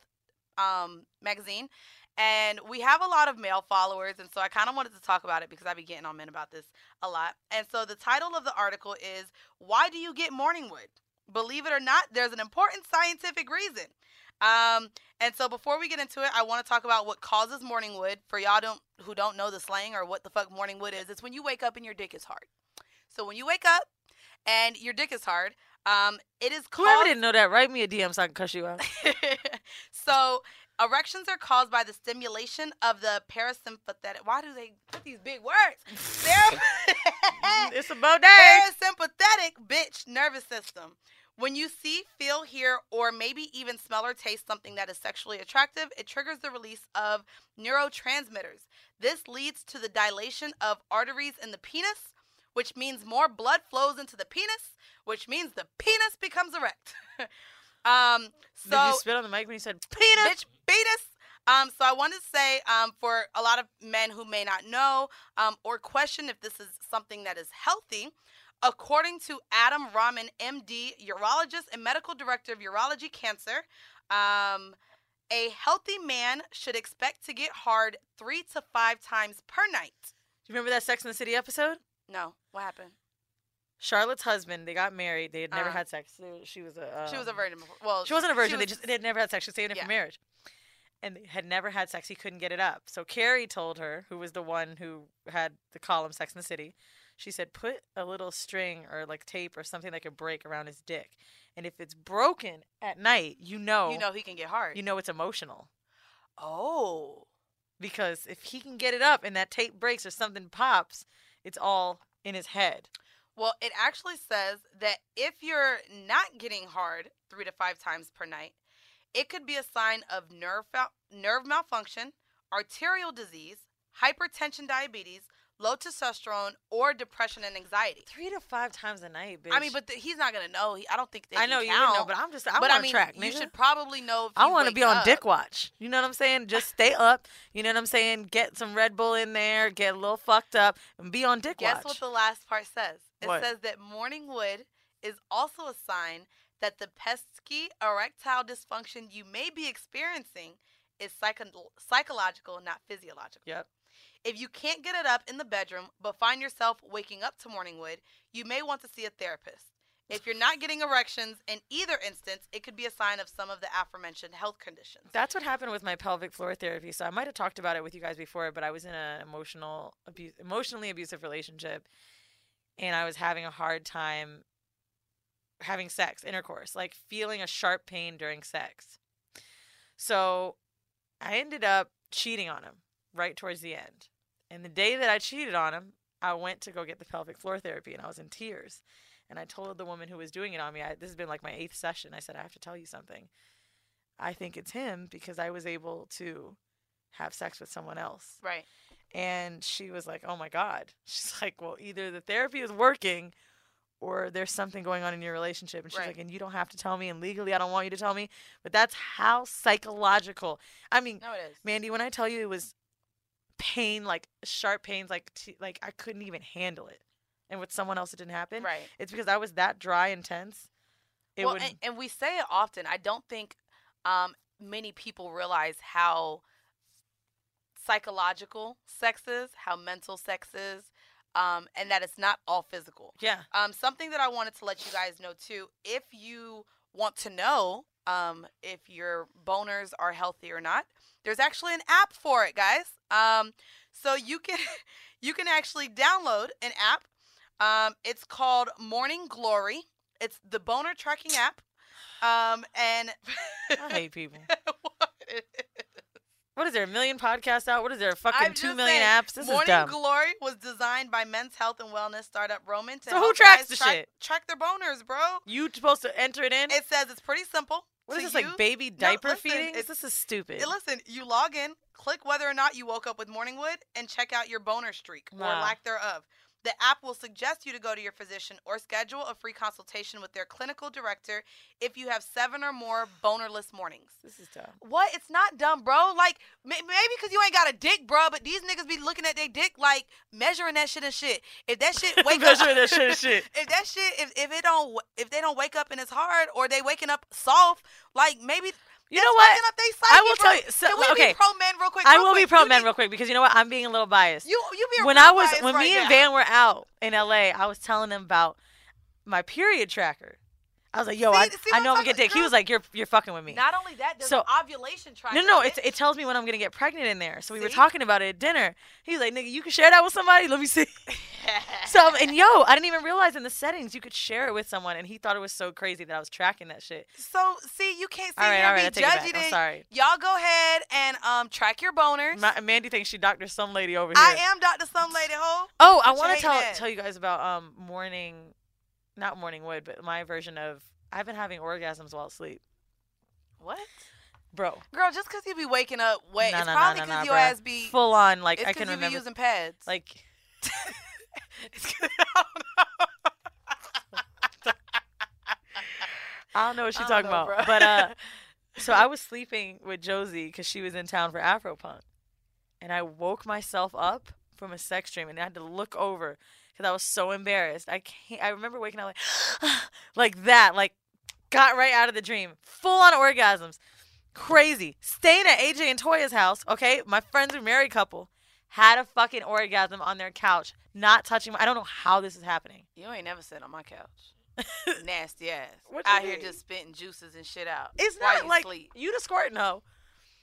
[SPEAKER 2] um magazine. And we have a lot of male followers, and so I kind of wanted to talk about it because I be getting on men about this a lot. And so the title of the article is "Why Do You Get Morning Wood?" Believe it or not, there's an important scientific reason. Um, and so before we get into it, I want to talk about what causes morning wood. For y'all don't who don't know the slang or what the fuck morning wood is, it's when you wake up and your dick is hard. So when you wake up and your dick is hard, um, it is
[SPEAKER 1] Whoever
[SPEAKER 2] caused.
[SPEAKER 1] didn't know that, write me a DM so I can cuss you out.
[SPEAKER 2] so erections are caused by the stimulation of the parasympathetic. Why do they put these big words?
[SPEAKER 1] It's about day.
[SPEAKER 2] parasympathetic bitch nervous system. When you see, feel, hear, or maybe even smell or taste something that is sexually attractive, it triggers the release of neurotransmitters. This leads to the dilation of arteries in the penis, which means more blood flows into the penis, which means the penis becomes erect. um, so
[SPEAKER 1] Did you spit on the mic when you said penis?
[SPEAKER 2] bitch penis. Um, so I wanted to say, um, for a lot of men who may not know, um, or question if this is something that is healthy, according to Adam Ramin, MD, urologist and medical director of urology cancer, um, a healthy man should expect to get hard three to five times per night.
[SPEAKER 1] Do you remember that Sex in the City episode?
[SPEAKER 2] No, what happened?
[SPEAKER 1] Charlotte's husband, they got married. They had never
[SPEAKER 2] Uh-huh.
[SPEAKER 1] had sex. She was a.
[SPEAKER 2] she was a
[SPEAKER 1] um,
[SPEAKER 2] virgin. Before. Well,
[SPEAKER 1] She wasn't a virgin. they just they had never had sex. She was saving it
[SPEAKER 2] Yeah.
[SPEAKER 1] for marriage, and they had never had sex. He couldn't get it up. So Carrie told her, who was the one who had the column "Sex in the City," she said, "Put a little string or like tape or something that could break around his dick, and if it's broken at night, you know,
[SPEAKER 2] you know he can get hard.
[SPEAKER 1] you know it's emotional."
[SPEAKER 2] Oh.
[SPEAKER 1] Because if he can get it up and that tape breaks or something pops, it's all in his head.
[SPEAKER 2] Well, it actually says that if you're not getting hard three to five times per night, it could be a sign of nerve fal- nerve malfunction, arterial disease, hypertension, diabetes, low testosterone, or depression and anxiety.
[SPEAKER 1] Three to five times a night, bitch.
[SPEAKER 2] I mean, but th- he's not gonna know. He, I don't think they
[SPEAKER 1] I know you
[SPEAKER 2] count.
[SPEAKER 1] know, but I'm just I'm
[SPEAKER 2] but
[SPEAKER 1] on
[SPEAKER 2] I mean,
[SPEAKER 1] track.
[SPEAKER 2] you should probably know. If
[SPEAKER 1] I want to be on
[SPEAKER 2] up.
[SPEAKER 1] dick watch. You know what I'm saying? Just stay up. You know what I'm saying? Get some Red Bull in there, get a little fucked up, and be on dick
[SPEAKER 2] Guess
[SPEAKER 1] watch.
[SPEAKER 2] Guess what the last part says? It
[SPEAKER 1] What?
[SPEAKER 2] says that morning wood is also a sign that the pesky erectile dysfunction you may be experiencing is psycho- psychological, not physiological.
[SPEAKER 1] yep.
[SPEAKER 2] If you can't get it up in the bedroom but find yourself waking up to morning wood, you may want to see a therapist. If you're not getting erections in either instance, it could be a sign of some of the aforementioned health conditions.
[SPEAKER 1] That's what happened with my pelvic floor therapy. So I might have talked about it with you guys before, but I was in an emotional abuse, emotionally abusive relationship, and I was having a hard time having sex, intercourse, like feeling a sharp pain during sex. So I ended up cheating on him right towards the end. And the day that I cheated on him, I went to go get the pelvic floor therapy, and I was in tears. And I told the woman who was doing it on me, I, this has been like my eighth session. I said, I have to tell you something. I think it's him because I was able to have sex with someone else.
[SPEAKER 2] Right.
[SPEAKER 1] And she was like, Oh my God. She's like, Well, either the therapy is working or there's something going on in your relationship. And she's
[SPEAKER 2] Right.
[SPEAKER 1] like, And you don't have to tell me. And legally, I don't want you to tell me. But that's how psychological. I mean,
[SPEAKER 2] No.
[SPEAKER 1] Mandy, when I tell you it was pain, like sharp pains, like, t- like I couldn't even handle it. And with someone else, it didn't happen.
[SPEAKER 2] Right.
[SPEAKER 1] It's because I was that dry and tense. It
[SPEAKER 2] well,
[SPEAKER 1] would
[SPEAKER 2] and, and we say it often. I don't think um, many people realize how psychological sex is, how mental sex is, um, and that it's not all physical.
[SPEAKER 1] yeah.
[SPEAKER 2] Um, something that I wanted to let you guys know too, if you want to know um, if your boners are healthy or not, there's actually an app for it, guys. Um, so you can you can actually download an app. Um, it's called Morning Glory. It's the boner tracking app. Um, and
[SPEAKER 1] I hate people. What is there? A million podcasts out? What is there? A fucking
[SPEAKER 2] I'm
[SPEAKER 1] two
[SPEAKER 2] saying,
[SPEAKER 1] apps? This
[SPEAKER 2] Morning
[SPEAKER 1] is dumb.
[SPEAKER 2] Glory was designed by men's health and wellness startup Roman. To
[SPEAKER 1] So who tracks
[SPEAKER 2] guys
[SPEAKER 1] the
[SPEAKER 2] track,
[SPEAKER 1] shit?
[SPEAKER 2] Track their boners, bro.
[SPEAKER 1] you supposed to enter it in?
[SPEAKER 2] It says it's pretty simple.
[SPEAKER 1] What is this like
[SPEAKER 2] use.
[SPEAKER 1] baby
[SPEAKER 2] No,
[SPEAKER 1] diaper
[SPEAKER 2] listen,
[SPEAKER 1] feeding?
[SPEAKER 2] it's-
[SPEAKER 1] This is stupid.
[SPEAKER 2] Listen, you log in, click whether or not you woke up with morning wood, and check out your boner streak or lack thereof. The app will suggest you to go to your physician or schedule a free consultation with their clinical director if you have seven or more bonerless mornings.
[SPEAKER 1] This is dumb.
[SPEAKER 2] What? It's not dumb, bro. Like maybe because you ain't got a dick, bro. But these niggas be looking at their dick like measuring that shit and shit. If that shit wake up,
[SPEAKER 1] Measuring that shit and shit.
[SPEAKER 2] if that shit, if, if it don't, if they don't wake up and it's hard, or they waking up soft, like maybe
[SPEAKER 1] You
[SPEAKER 2] that's
[SPEAKER 1] know what? I will
[SPEAKER 2] bro.
[SPEAKER 1] tell you. So,
[SPEAKER 2] Can we
[SPEAKER 1] okay,
[SPEAKER 2] be pro men real quick?
[SPEAKER 1] I
[SPEAKER 2] Real
[SPEAKER 1] will be pro
[SPEAKER 2] You
[SPEAKER 1] men
[SPEAKER 2] need-
[SPEAKER 1] real quick because you know what? I'm being a little biased.
[SPEAKER 2] You you be
[SPEAKER 1] when I was when
[SPEAKER 2] right
[SPEAKER 1] me and
[SPEAKER 2] now.
[SPEAKER 1] Van were out in LA, I was telling him about my period tracker. I was like, "Yo,
[SPEAKER 2] See-
[SPEAKER 1] I,
[SPEAKER 2] see
[SPEAKER 1] I know
[SPEAKER 2] I'm
[SPEAKER 1] gonna get dick." He was like, "You're you're fucking with me."
[SPEAKER 2] Not only that, there's
[SPEAKER 1] So-
[SPEAKER 2] an ovulation tracker.
[SPEAKER 1] no, no, it's, it tells me when I'm gonna get pregnant in there. So we were talking about it at dinner. He was like, "Nigga, you can share that with somebody. Let me see." so and yo, I didn't even realize in the settings you could share it with someone, and he thought it was so crazy that I was tracking that shit.
[SPEAKER 2] So see, you can't sit
[SPEAKER 1] All right,
[SPEAKER 2] here
[SPEAKER 1] all right,
[SPEAKER 2] be
[SPEAKER 1] judging it. I'm sorry.
[SPEAKER 2] Y'all go ahead and um track your boners.
[SPEAKER 1] Ma- Mandy thinks she doctor some lady over here.
[SPEAKER 2] I am Dr. Some Lady Ho.
[SPEAKER 1] Oh, I want to tell tell you guys about um morning, not morning wood, but my version of I've been having orgasms while asleep,
[SPEAKER 2] What?
[SPEAKER 1] bro.
[SPEAKER 2] Girl, just because you be waking up wet,
[SPEAKER 1] Nah,
[SPEAKER 2] it's
[SPEAKER 1] nah, nah,
[SPEAKER 2] probably
[SPEAKER 1] nah,
[SPEAKER 2] because
[SPEAKER 1] nah,
[SPEAKER 2] your
[SPEAKER 1] bruh.
[SPEAKER 2] ass be.
[SPEAKER 1] Full on, like
[SPEAKER 2] it's
[SPEAKER 1] I can
[SPEAKER 2] you
[SPEAKER 1] remember,
[SPEAKER 2] be using pads.
[SPEAKER 1] like
[SPEAKER 2] It's 'cause- I don't know.
[SPEAKER 1] I don't know what she's talking
[SPEAKER 2] know,
[SPEAKER 1] about.
[SPEAKER 2] bro.
[SPEAKER 1] But uh so I was sleeping with Josie because she was in town for Afropunk. And I woke myself up from a sex dream and I had to look over because I was so embarrassed. I can't I remember waking up like like that, like got right out of the dream. Full on orgasms. Crazy. Staying at AJ and Toya's house, okay? My friends were married couple. Had a fucking orgasm on their couch, not touching my I don't know how this is happening.
[SPEAKER 2] You ain't never sit on my couch. Nasty ass.
[SPEAKER 1] What you
[SPEAKER 2] Out here
[SPEAKER 1] mean?
[SPEAKER 2] just spitting juices and shit out.
[SPEAKER 1] It's
[SPEAKER 2] while
[SPEAKER 1] not
[SPEAKER 2] you
[SPEAKER 1] like
[SPEAKER 2] sleep.
[SPEAKER 1] you the squirt hoe.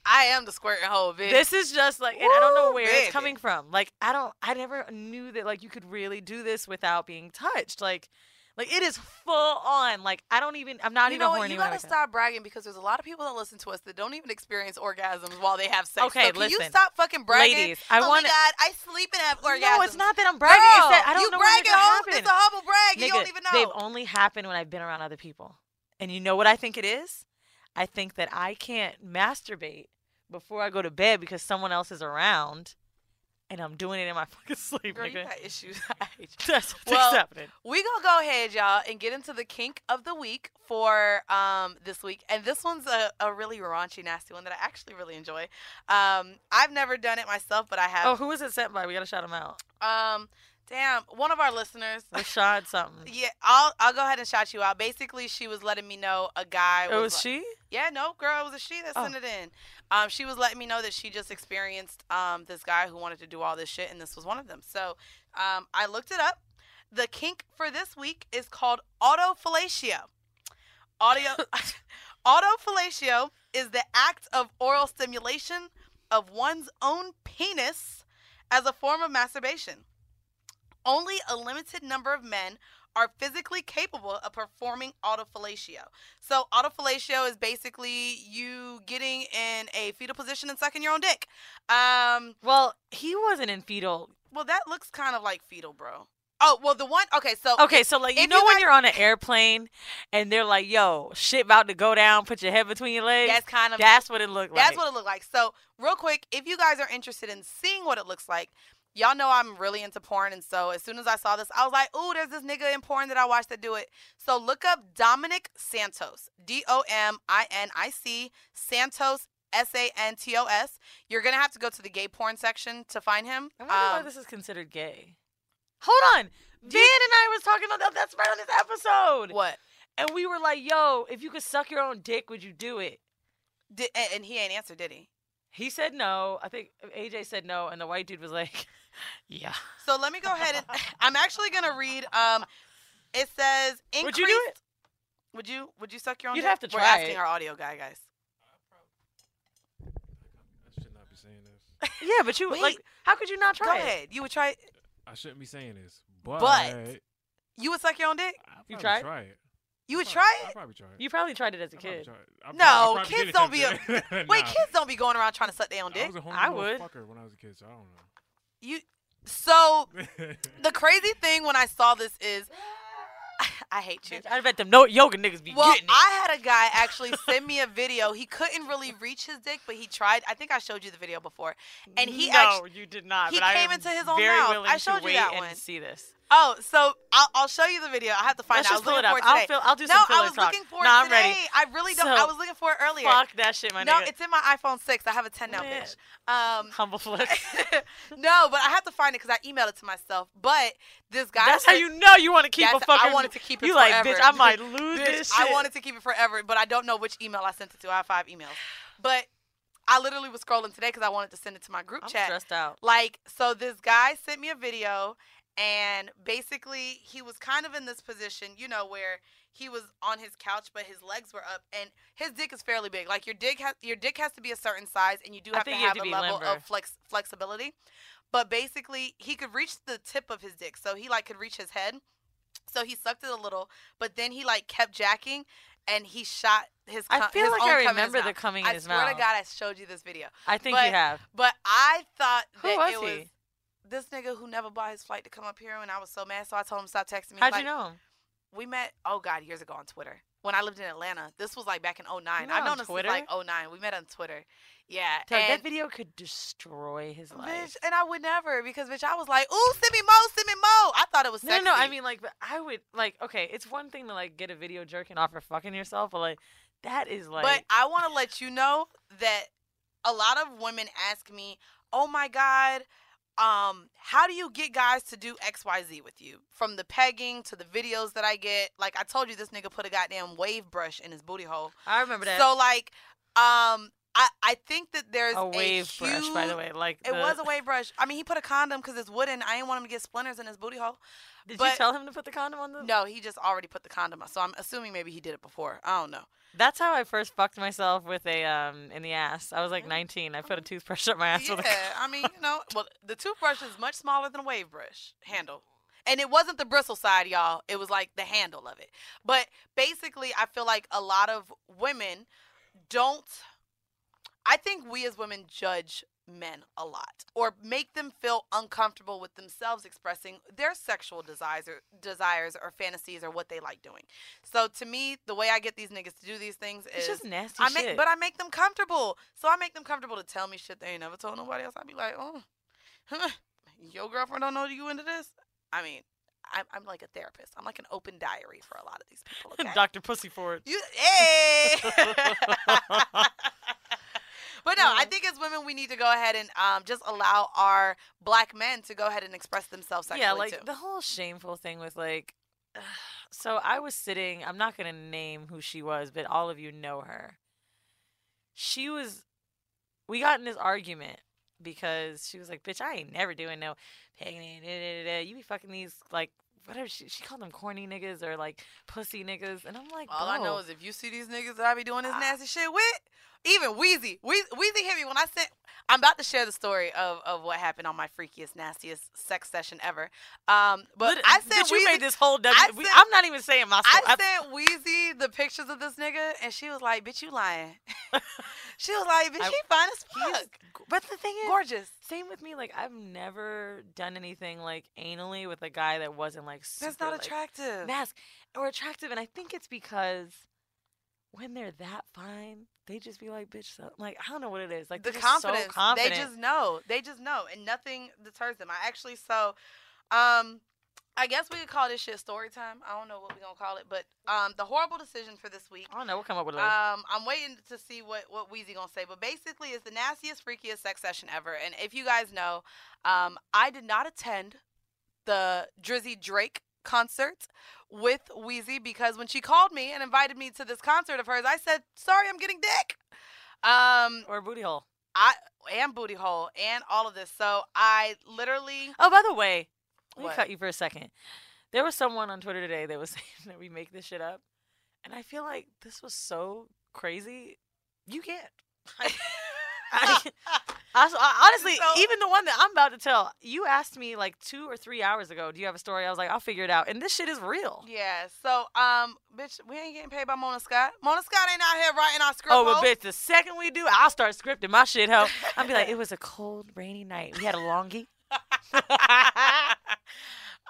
[SPEAKER 2] I am the squirting hole, bitch.
[SPEAKER 1] This is just like, and I don't know where
[SPEAKER 2] baby.
[SPEAKER 1] it's coming from. Like, I don't, I never knew that like you could really do this without being touched. Like, like it is full on. Like, I don't even, I'm not
[SPEAKER 2] you
[SPEAKER 1] even
[SPEAKER 2] know
[SPEAKER 1] horny.
[SPEAKER 2] You gotta stop bragging because there's a lot of people that listen to us that don't even experience orgasms while they have sex.
[SPEAKER 1] Okay,
[SPEAKER 2] so can you stop fucking bragging?
[SPEAKER 1] Ladies, I
[SPEAKER 2] oh my god, I sleep and have orgasms.
[SPEAKER 1] No, it's not that I'm bragging.
[SPEAKER 2] Girl,
[SPEAKER 1] it's that I don't
[SPEAKER 2] you
[SPEAKER 1] know
[SPEAKER 2] bragging,
[SPEAKER 1] it's
[SPEAKER 2] ho.
[SPEAKER 1] happening.
[SPEAKER 2] It's a humble brag. you don't even know.
[SPEAKER 1] They've only happened when I've been around other people. And you know what I think it is? I think that I can't masturbate before I go to bed because someone else is around, and I'm doing it in my fucking sleep,
[SPEAKER 2] Girl, you got issues. I hate you.
[SPEAKER 1] That's what's
[SPEAKER 2] Well,
[SPEAKER 1] happening.
[SPEAKER 2] we gonna go ahead, y'all, and get into the kink of the week for um this week. And this one's a, a really raunchy, nasty one that I actually really enjoy. Um, I've never done it myself, but I have.
[SPEAKER 1] Oh, who was it sent by? We gotta shout him out.
[SPEAKER 2] Um, damn, one of our listeners.
[SPEAKER 1] Rashad something.
[SPEAKER 2] Yeah, I'll I'll go ahead and shout you out. Basically, she was letting me know a guy
[SPEAKER 1] It
[SPEAKER 2] was.
[SPEAKER 1] was
[SPEAKER 2] like-
[SPEAKER 1] she?
[SPEAKER 2] Yeah, no, girl, it was a she that
[SPEAKER 1] Oh.
[SPEAKER 2] sent it in. Um, she was letting me know that she just experienced um this guy who wanted to do all this shit, and this was one of them. So, um, I looked it up. The kink for this week is called autofellatio. Audio autofellatio is the act of oral stimulation of one's own penis as a form of masturbation. Only a limited number of men are physically capable of performing autofellatio. So autofellatio is basically you getting in a fetal position and sucking your own dick. Um,
[SPEAKER 1] Well, he wasn't in fetal.
[SPEAKER 2] well, that looks kind of like fetal, bro. Oh, well, the one. Okay, so
[SPEAKER 1] Okay, so like you know
[SPEAKER 2] you
[SPEAKER 1] when you're on an airplane and they're like, "Yo, shit about to go down. Put your head between your legs."
[SPEAKER 2] that's kind of
[SPEAKER 1] That's what it looked like.
[SPEAKER 2] That's what it looked like. So, real quick, if you guys are interested in seeing what it looks like, y'all know I'm really into porn. And so, as soon as I saw this, I was like, ooh, there's this nigga in porn that I watched that do it. So, look up Dominic Santos. D O M I N I C Santos. S A N T O S. You're gonna have to go to the gay porn section to find him.
[SPEAKER 1] I wonder why
[SPEAKER 2] Um,
[SPEAKER 1] this is considered gay. Hold on, Dan
[SPEAKER 2] you-
[SPEAKER 1] and I was talking about that. That's right on this episode,
[SPEAKER 2] what?
[SPEAKER 1] and we were like, "Yo, if you could suck your own dick, would you do it?"
[SPEAKER 2] Did, and he ain't answered, did he?
[SPEAKER 1] He said no. I think AJ said no, and the white dude was like, "Yeah."
[SPEAKER 2] So let me go ahead and I'm actually gonna read. Um, it says increased.
[SPEAKER 1] Would you do it?
[SPEAKER 2] Would you? Would you suck your own?
[SPEAKER 1] You'd
[SPEAKER 2] dick?
[SPEAKER 1] have to try.
[SPEAKER 2] We're asking
[SPEAKER 1] it.
[SPEAKER 2] our audio guy, guys.
[SPEAKER 3] I should not be saying this.
[SPEAKER 1] Yeah, but you
[SPEAKER 2] Wait.
[SPEAKER 1] like, how could you not try
[SPEAKER 2] Go
[SPEAKER 1] it?
[SPEAKER 2] ahead. You would try.
[SPEAKER 3] I shouldn't be saying this, but,
[SPEAKER 2] But- You would suck your own dick.
[SPEAKER 1] You
[SPEAKER 3] probably
[SPEAKER 1] tried?
[SPEAKER 3] Try it.
[SPEAKER 2] You would
[SPEAKER 3] I'll
[SPEAKER 2] try
[SPEAKER 3] I'll
[SPEAKER 2] it.
[SPEAKER 3] probably try it.
[SPEAKER 1] You probably tried it as a
[SPEAKER 3] I'll probably
[SPEAKER 1] kid.
[SPEAKER 3] try it. I'll
[SPEAKER 2] No,
[SPEAKER 3] I'll
[SPEAKER 2] kids don't be
[SPEAKER 3] attempted.
[SPEAKER 2] Wait,
[SPEAKER 3] Nah.
[SPEAKER 2] kids don't be going around trying to suck their own dick.
[SPEAKER 3] I
[SPEAKER 2] dick.
[SPEAKER 3] was a homely
[SPEAKER 1] I would.
[SPEAKER 3] fucker when I was a kid, so I don't
[SPEAKER 2] You. So the crazy thing when I saw this is, I hate you.
[SPEAKER 1] I bet them no yoga niggas be
[SPEAKER 2] Well,
[SPEAKER 1] getting it.
[SPEAKER 2] I had a guy actually send me a video. He couldn't really reach his dick, but he tried. I think I showed you the video before. and he
[SPEAKER 1] no,
[SPEAKER 2] actu-
[SPEAKER 1] you did not.
[SPEAKER 2] he
[SPEAKER 1] but I
[SPEAKER 2] came
[SPEAKER 1] am
[SPEAKER 2] into his own
[SPEAKER 1] very
[SPEAKER 2] mouth. I showed
[SPEAKER 1] to
[SPEAKER 2] you
[SPEAKER 1] wait
[SPEAKER 2] that
[SPEAKER 1] and
[SPEAKER 2] one.
[SPEAKER 1] see this.
[SPEAKER 2] Oh, so I'll, I'll show you the video. I have to find
[SPEAKER 1] Let's
[SPEAKER 2] it.
[SPEAKER 1] Just pull it up. I'll feel. I'll do
[SPEAKER 2] no,
[SPEAKER 1] some
[SPEAKER 2] I was
[SPEAKER 1] talk.
[SPEAKER 2] looking for
[SPEAKER 1] no,
[SPEAKER 2] it
[SPEAKER 1] I'm
[SPEAKER 2] today.
[SPEAKER 1] ready.
[SPEAKER 2] I really don't. I was looking for it earlier.
[SPEAKER 1] Fuck that shit, my
[SPEAKER 2] no,
[SPEAKER 1] nigga.
[SPEAKER 2] No, it's in my iPhone 6. I have a 10 now,
[SPEAKER 1] Man.
[SPEAKER 2] bitch. Um,
[SPEAKER 1] humble flex.
[SPEAKER 2] no, but I have to find it because I emailed it to myself. But this guy.
[SPEAKER 1] That's how you know you want to keep a fucking.
[SPEAKER 2] I wanted to keep it
[SPEAKER 1] You
[SPEAKER 2] forever.
[SPEAKER 1] like, bitch? I might lose
[SPEAKER 2] Bitch,
[SPEAKER 1] this shit.
[SPEAKER 2] I wanted to keep it forever, but I don't know which email I sent it to. I have five emails. But I literally was scrolling today because I wanted to send it to my group
[SPEAKER 1] I'm
[SPEAKER 2] chat.
[SPEAKER 1] stressed out.
[SPEAKER 2] Like, so this guy sent me a video, and basically he was kind of in this position, you know, where he was on his couch, but his legs were up, and his dick is fairly big. Like your dick has your dick has to be a certain size, and you do have to
[SPEAKER 1] have
[SPEAKER 2] have
[SPEAKER 1] to
[SPEAKER 2] a level
[SPEAKER 1] limber.
[SPEAKER 2] of flex flexibility. But basically, he could reach the tip of his dick, so he like could reach his head. So he sucked it a little, but then he like kept jacking, and he shot his.
[SPEAKER 1] I feel like I
[SPEAKER 2] cum in his
[SPEAKER 1] remember the coming in
[SPEAKER 2] I
[SPEAKER 1] his
[SPEAKER 2] swear
[SPEAKER 1] mouth.
[SPEAKER 2] to God, I showed you this video.
[SPEAKER 1] I think
[SPEAKER 2] but-
[SPEAKER 1] you have.
[SPEAKER 2] But I thought
[SPEAKER 1] Who
[SPEAKER 2] that
[SPEAKER 1] was
[SPEAKER 2] it
[SPEAKER 1] he?
[SPEAKER 2] This nigga who never bought his flight to come up here, and I was so mad. So I told him stop texting me.
[SPEAKER 1] How'd
[SPEAKER 2] Like,
[SPEAKER 1] you know him?
[SPEAKER 2] We met. Oh God, years ago on Twitter when I lived in Atlanta. This was like back in 09. I've known him
[SPEAKER 1] Twitter?
[SPEAKER 2] since like 09. We met on Twitter. Yeah, and,
[SPEAKER 1] that video could destroy his life.
[SPEAKER 2] bitch, and I would never because bitch, I was like, ooh, send me mo, send me mo. I thought it was sexy.
[SPEAKER 1] no, no. I mean, like, I would like. Okay, it's one thing to like get a video jerking off or fucking yourself, but like, that is like.
[SPEAKER 2] but I want to let you know that a lot of women ask me, "Oh my god, um, how do you get guys to do X, Y, Z with you? From the pegging to the videos that I get. Like I told you, this nigga put a goddamn wave brush in his booty hole.
[SPEAKER 1] I remember that.
[SPEAKER 2] So like, um, I I think that there's
[SPEAKER 1] a wave
[SPEAKER 2] huge,
[SPEAKER 1] brush, by the way. Like,
[SPEAKER 2] It
[SPEAKER 1] the-
[SPEAKER 2] was a wave brush. I mean, he put a condom because it's wooden. I didn't want him to get splinters in his booty hole.
[SPEAKER 1] Did you
[SPEAKER 2] but-
[SPEAKER 1] tell him to put the condom on the?
[SPEAKER 2] No, he just already put the condom on. So I'm assuming maybe he did it before. I don't know.
[SPEAKER 1] That's how I first fucked myself with a um in the ass. I was like 19. I put a toothbrush up my ass
[SPEAKER 2] yeah,
[SPEAKER 1] with a.
[SPEAKER 2] I mean, you know, well, the toothbrush is much smaller than a wave brush handle. And it wasn't the bristle side, y'all. It was like the handle of it. But basically, I feel like a lot of women don't. I think we as women judge men a lot or make them feel uncomfortable with themselves expressing their sexual desires or, desires or fantasies or what they like doing. So to me, the way I get these niggas to do these things
[SPEAKER 1] It's
[SPEAKER 2] is
[SPEAKER 1] just nasty
[SPEAKER 2] I
[SPEAKER 1] shit.
[SPEAKER 2] make, but I make them comfortable. So I make them comfortable to tell me shit they ain't never told nobody else. I'd be like, oh, your girlfriend don't know you into this. I mean, I'm, I'm like a therapist. I'm like an open diary for a lot of these people. Okay?
[SPEAKER 1] Dr. Pussy for it.
[SPEAKER 2] you, hey. but no, I think as women we need to go ahead and um, just allow our black men to go ahead and express themselves sexually
[SPEAKER 1] yeah, like
[SPEAKER 2] too.
[SPEAKER 1] the whole shameful thing with like. So I was sitting. I'm not gonna name who she was, but all of you know her. She was. We got in this argument because she was like, "Bitch, I ain't never doing no pegging. You be fucking these like whatever she she called them corny niggas or like pussy niggas," and I'm like,
[SPEAKER 2] All I know is if you see these niggas that I be doing this
[SPEAKER 1] I-
[SPEAKER 2] nasty shit with, even Weezy, Weezy, Weezy hit me when I sent. I'm about to share the story of, of what happened on my freakiest, nastiest sex session ever. Um, but
[SPEAKER 1] lit-
[SPEAKER 2] I sent
[SPEAKER 1] bitch, you
[SPEAKER 2] Weezy.
[SPEAKER 1] made this whole. W-
[SPEAKER 2] I
[SPEAKER 1] we-
[SPEAKER 2] sent-
[SPEAKER 1] I'm not even saying my story.
[SPEAKER 2] I sent Weezy the pictures of this nigga, and she was like, "Bitch, you lying." she was like, "Bitch,
[SPEAKER 1] I-
[SPEAKER 2] he fine as fuck,
[SPEAKER 1] but the thing is,
[SPEAKER 2] gorgeous."
[SPEAKER 1] Same with me. Like I've never done anything like anally with a guy that wasn't like super,
[SPEAKER 2] That's not
[SPEAKER 1] like,
[SPEAKER 2] attractive.
[SPEAKER 1] mask or attractive, and I think it's because when they're that fine, they just be like, "Bitch," so, like I don't know what it is. Like
[SPEAKER 2] the
[SPEAKER 1] just so
[SPEAKER 2] confidence.
[SPEAKER 1] confident.
[SPEAKER 2] They just know. They just know, and nothing deters them. I actually so, um, I guess we could call this shit story time. I don't know what we're gonna call it, but um, the horrible decision for this week.
[SPEAKER 1] I don't know. We'll come up with it.
[SPEAKER 2] Um, I'm waiting to see what what Weezy gonna say, but basically, it's the nastiest, freakiest sex session ever. And if you guys know, um, I did not attend the Drizzy Drake concert with Weezy because when she called me and invited me to this concert of hers, I said, "Sorry, I'm getting dick." Um,
[SPEAKER 1] or booty hole.
[SPEAKER 2] I and booty hole and all of this. So I literally
[SPEAKER 1] Oh, by the way, let me cut you for a second. There was someone on Twitter today that was saying that we make this shit up, and I feel like this was so crazy. You can't. I, I, honestly,
[SPEAKER 2] So-
[SPEAKER 1] even the one that I'm about to tell, you asked me like two or three hours ago, "Do you have a story?" I was like, "I'll figure it out," and this shit is real.
[SPEAKER 2] yeah. So um, bitch, we ain't getting paid by Mona Scott. Mona Scott ain't out here writing our script.
[SPEAKER 1] Oh, but bitch, the second we do, I'll start scripting my shit. Ho, I'll be like, "It was a cold, rainy night. We had a longie."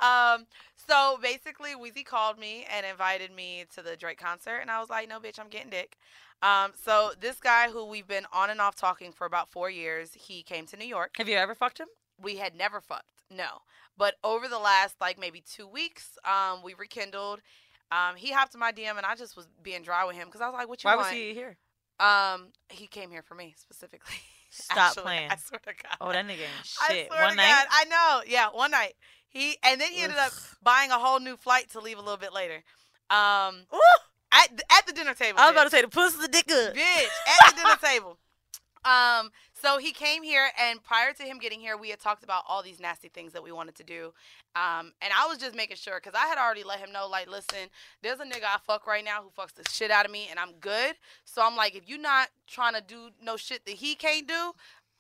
[SPEAKER 2] um, so basically, Weezy called me and invited me to the Drake concert, and I was like, "No, bitch, I'm getting dick." Um, so this guy who we've been on and off talking for about four years, he came to New York.
[SPEAKER 1] have you ever fucked him?
[SPEAKER 2] We had never fucked, no. But over the last like maybe two weeks, um, we rekindled. Um, he hopped in my DM, and I just was being dry with him because I was like, "What you
[SPEAKER 1] Why
[SPEAKER 2] want?"
[SPEAKER 1] was he here?
[SPEAKER 2] Um, he came here for me specifically.
[SPEAKER 1] Stop
[SPEAKER 2] Actually,
[SPEAKER 1] playing.
[SPEAKER 2] I swear to God.
[SPEAKER 1] Oh, that nigga shit. One night.
[SPEAKER 2] God, I know. Yeah, one night. He and then he ended up buying a whole new flight to leave a little bit later. Um, at the, at the dinner table.
[SPEAKER 1] I was about to say the pussy the dick good.
[SPEAKER 2] bitch at the dinner table. Um, so he came here, and prior to him getting here, we had talked about all these nasty things that we wanted to do. Um, and I was just making sure because I had already let him know, like, listen, there's a nigga I fuck right now who fucks the shit out of me, and I'm good. So I'm like, if you're not trying to do no shit that he can't do,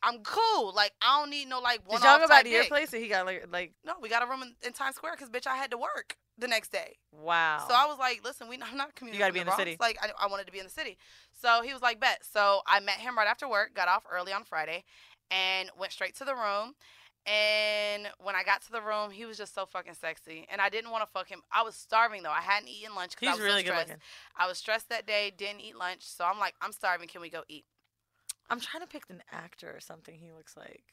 [SPEAKER 2] I'm cool. Like, I don't need no like one.
[SPEAKER 1] Did y'all go back to your
[SPEAKER 2] dick.
[SPEAKER 1] place or he got like like
[SPEAKER 2] No, we got a room in, in Times Square because bitch, I had to work the next day.
[SPEAKER 1] wow.
[SPEAKER 2] So I was like, listen, we I'm not commuting.
[SPEAKER 1] You
[SPEAKER 2] gotta
[SPEAKER 1] be in the
[SPEAKER 2] Bronx.
[SPEAKER 1] city.
[SPEAKER 2] Like I, I wanted to be in the city. So he was like, bet. So I met him right after work, got off early on Friday, and went straight to the room. And when I got to the room, he was just so fucking sexy, and I didn't want to fuck him. I was starving though. I hadn't eaten lunch because I
[SPEAKER 1] He's
[SPEAKER 2] was
[SPEAKER 1] really
[SPEAKER 2] so
[SPEAKER 1] good
[SPEAKER 2] stressed. I was stressed that day, didn't eat lunch, so I'm like, I'm starving. Can we go eat?
[SPEAKER 1] I'm trying to pick an actor or something he looks like.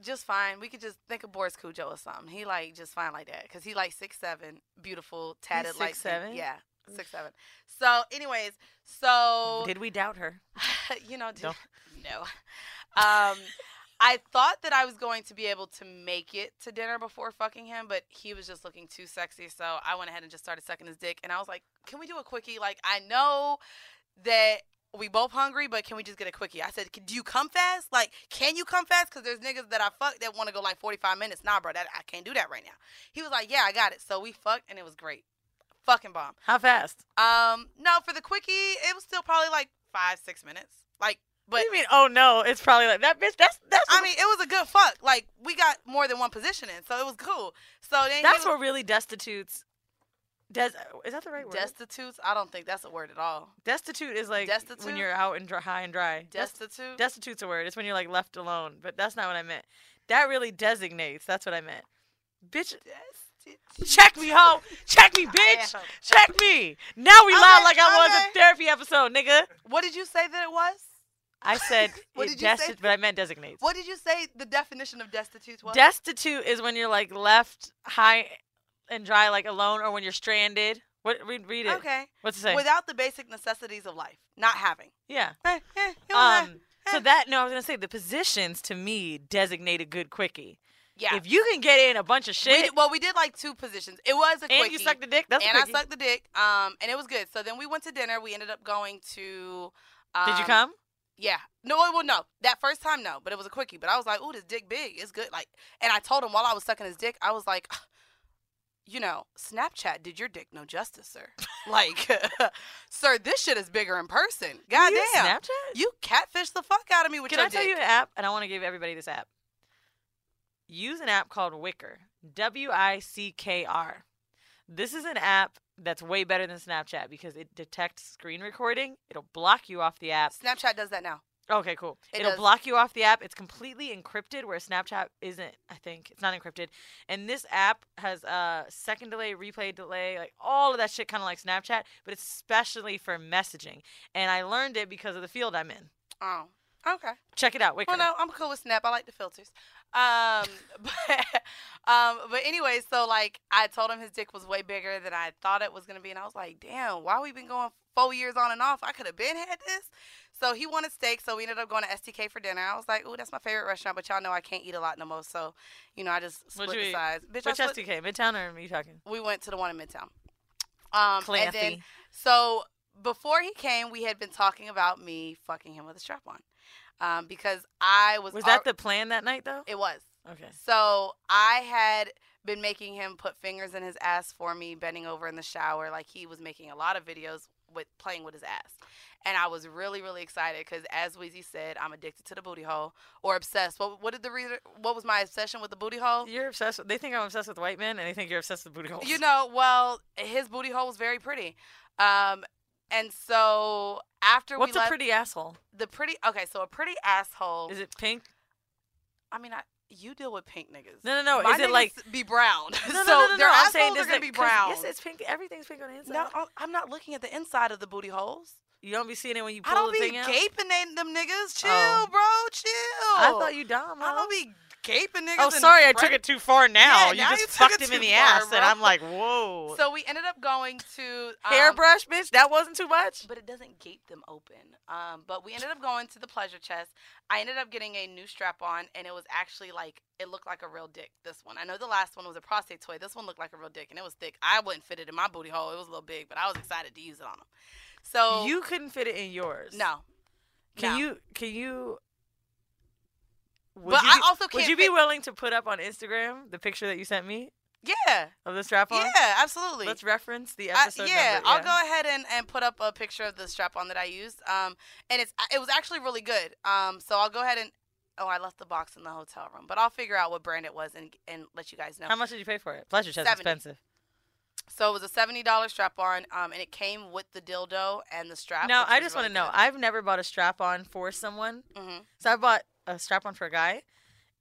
[SPEAKER 2] Just fine. We could just think of Boris Kodjoe or something. He like just fine like that because he like six seven, beautiful, tatted like
[SPEAKER 1] seven.
[SPEAKER 2] Yeah, six seven. So, anyways, so
[SPEAKER 1] Did we doubt her?
[SPEAKER 2] you know, d-
[SPEAKER 1] Don't-
[SPEAKER 2] no. Um, I thought that I was going to be able to make it to dinner before fucking him, but he was just looking too sexy. So I went ahead and just started sucking his dick. And I was like, can we do a quickie? Like, I know that we both hungry, but can we just get a quickie? I said, do you come fast? Like, can you come fast? Because there's niggas that I fuck that want to go like 45 minutes. Nah, bro, that I can't do that right now. He was like, yeah, I got it. So we fucked, and it was great. Fucking bomb.
[SPEAKER 1] How fast?
[SPEAKER 2] Um, no, for the quickie, it was still probably like five, six minutes. Like, but
[SPEAKER 1] what do you mean? Oh no, it's probably like that bitch. That's that's.
[SPEAKER 2] I mean, it was a good fuck. Like we got more than one position in, so it was cool. So then
[SPEAKER 1] that's
[SPEAKER 2] he
[SPEAKER 1] what really destitutes. Des, uh, is that the right word?
[SPEAKER 2] destitutes. I don't think that's a word at all.
[SPEAKER 1] Destitute is like
[SPEAKER 2] Destitute?
[SPEAKER 1] when you're out and dry, high and dry. Des-
[SPEAKER 2] Destitute.
[SPEAKER 1] destitute's a word. It's when you're like left alone. But that's not what I meant. That really designates. That's what I meant. Bitch,
[SPEAKER 2] Destitute.
[SPEAKER 1] check me, hoe. Check me, bitch. Check me. Now we loud
[SPEAKER 2] Okay,
[SPEAKER 1] like I was
[SPEAKER 2] okay.
[SPEAKER 1] a therapy episode, nigga.
[SPEAKER 2] What did you say that it was?
[SPEAKER 1] I said
[SPEAKER 2] What did you say?
[SPEAKER 1] but I meant designates.
[SPEAKER 2] What did you say the definition of destitute was?
[SPEAKER 1] Destitute is when you're like left high and dry, like alone, or when you're stranded. What read read it?
[SPEAKER 2] okay.
[SPEAKER 1] What's it say?
[SPEAKER 2] Without the basic necessities of life, not having.
[SPEAKER 1] yeah.
[SPEAKER 2] Eh, eh, you know that.
[SPEAKER 1] Um. So that no, I was gonna say the positions to me designate a good quickie.
[SPEAKER 2] yeah.
[SPEAKER 1] If you can get in a bunch of
[SPEAKER 2] we
[SPEAKER 1] shit
[SPEAKER 2] did, well, we did like two positions. It was a
[SPEAKER 1] and
[SPEAKER 2] quickie.
[SPEAKER 1] you sucked the dick, that's
[SPEAKER 2] and I sucked the dick. Um, and it was good. So then we went to dinner. We ended up going to. Um,
[SPEAKER 1] Did you come?
[SPEAKER 2] Yeah. No, well, no. That first time, no. But it was a quickie. But I was like, ooh, this dick big. It's good. Like, and I told him while I was sucking his dick, I was like, you know, Snapchat did your dick no justice, sir. like, sir, this shit is bigger in person. God
[SPEAKER 1] You
[SPEAKER 2] damn.
[SPEAKER 1] Snapchat?
[SPEAKER 2] You catfish the fuck out of me with
[SPEAKER 1] Can
[SPEAKER 2] your
[SPEAKER 1] I tell
[SPEAKER 2] dick.
[SPEAKER 1] you an app? And I want to give everybody this app. Use an app called Wickr. W I C K R. This is an app that's way better than Snapchat because it detects screen recording. It'll block you off the app.
[SPEAKER 2] Snapchat does that now.
[SPEAKER 1] Okay, cool.
[SPEAKER 2] It
[SPEAKER 1] It'll
[SPEAKER 2] does.
[SPEAKER 1] block you off the app. It's completely encrypted, where Snapchat isn't. I think it's not encrypted. And this app has a second delay, replay delay, like all of that shit, kind of like Snapchat, but it's especially for messaging. And I learned it because of the field I'm in.
[SPEAKER 2] Oh, okay.
[SPEAKER 1] Check it out, Wickr.
[SPEAKER 2] Well, no, I'm cool with Snap. I like the filters. Um, but, um, but anyway, so like I told him his dick was way bigger than I thought it was gonna be, and I was like, damn, why we been going four years on and off? I could have been had this. So he wanted steak, so we ended up going to STK for dinner. I was like, ooh, that's my favorite restaurant, but y'all know I can't eat a lot no more, so you know I just split the
[SPEAKER 1] eat?
[SPEAKER 2] size. Bitch,
[SPEAKER 1] Which
[SPEAKER 2] split-
[SPEAKER 1] STK? Midtown or are you talking?
[SPEAKER 2] we went to the one in Midtown. Um, and then so before he came, we had been talking about me fucking him with a strap on, um, because I was
[SPEAKER 1] Was that the plan that night though?
[SPEAKER 2] it was.
[SPEAKER 1] Okay.
[SPEAKER 2] So I had been making him put fingers in his ass for me, bending over in the shower. Like he was making a lot of videos with playing with his ass. And I was really, really excited because, as Weezy said, I'm addicted to the booty hole or obsessed. What, what did the reader? What was my obsession with the booty hole?
[SPEAKER 1] You're obsessed. With, they think I'm obsessed with white men, and they think you're obsessed with booty holes.
[SPEAKER 2] You know, well, his booty hole was very pretty. Um, and so after
[SPEAKER 1] what's a
[SPEAKER 2] left,
[SPEAKER 1] pretty asshole?
[SPEAKER 2] the pretty okay, so a pretty asshole.
[SPEAKER 1] Is it pink?
[SPEAKER 2] I mean, I, you deal with pink niggas.
[SPEAKER 1] No, no, no.
[SPEAKER 2] My
[SPEAKER 1] Is it like?
[SPEAKER 2] be brown?
[SPEAKER 1] No, no,
[SPEAKER 2] so
[SPEAKER 1] no, no,
[SPEAKER 2] their
[SPEAKER 1] no. I'm saying
[SPEAKER 2] are gonna be brown.
[SPEAKER 1] Yes, it's pink. Everything's pink on the inside.
[SPEAKER 2] No, I'm- I'm not looking at the inside of the booty holes.
[SPEAKER 1] You don't be seeing it when you pull
[SPEAKER 2] I don't
[SPEAKER 1] the
[SPEAKER 2] be
[SPEAKER 1] thing out.
[SPEAKER 2] gaping at them niggas. Oh. Chill,
[SPEAKER 1] Oh.
[SPEAKER 2] bro. Chill.
[SPEAKER 1] I thought you dumb.
[SPEAKER 2] I
[SPEAKER 1] huh?
[SPEAKER 2] don't be gaping niggas.
[SPEAKER 1] Oh, sorry, I took it too far. Now
[SPEAKER 2] Yeah,
[SPEAKER 1] you
[SPEAKER 2] now
[SPEAKER 1] just
[SPEAKER 2] you
[SPEAKER 1] fucked him in the
[SPEAKER 2] far,
[SPEAKER 1] ass,
[SPEAKER 2] bro.
[SPEAKER 1] and I'm like, whoa.
[SPEAKER 2] So we ended up going to um,
[SPEAKER 1] hairbrush, bitch. That wasn't too much.
[SPEAKER 2] but it doesn't gape them open. Um, but we ended up going to the pleasure chest. I ended up getting a new strap on, and it was actually like it looked like a real dick. This one, I know the last one was a prostate toy. This one looked like a real dick, and it was thick. I wouldn't fit it in my booty hole. It was a little big, but I was excited to use it on him. So
[SPEAKER 1] You couldn't fit it in yours.
[SPEAKER 2] no,
[SPEAKER 1] Can
[SPEAKER 2] no.
[SPEAKER 1] you? Can you? Would
[SPEAKER 2] But
[SPEAKER 1] you
[SPEAKER 2] I
[SPEAKER 1] be,
[SPEAKER 2] also
[SPEAKER 1] Would
[SPEAKER 2] can't
[SPEAKER 1] you be willing to put up on Instagram the picture that you sent me
[SPEAKER 2] Yeah,
[SPEAKER 1] of the strap on?
[SPEAKER 2] yeah, absolutely.
[SPEAKER 1] Let's reference the
[SPEAKER 2] I-
[SPEAKER 1] episode
[SPEAKER 2] yeah,
[SPEAKER 1] number.
[SPEAKER 2] I'll go ahead and, and put up a picture of the strap on that I used. Um, and it's it was actually really good. Um, so I'll go ahead and oh, I left the box in the hotel room, but I'll figure out what brand it was and and let you guys know.
[SPEAKER 1] How much did you pay for it? Pleasure chest
[SPEAKER 2] 70.
[SPEAKER 1] expensive.
[SPEAKER 2] So it was a seventy dollars strap on, um, and it came with the dildo and the strap.
[SPEAKER 1] Now I just want to know. I've never bought a strap on for someone.
[SPEAKER 2] Mhm.
[SPEAKER 1] So I bought a strap on for a guy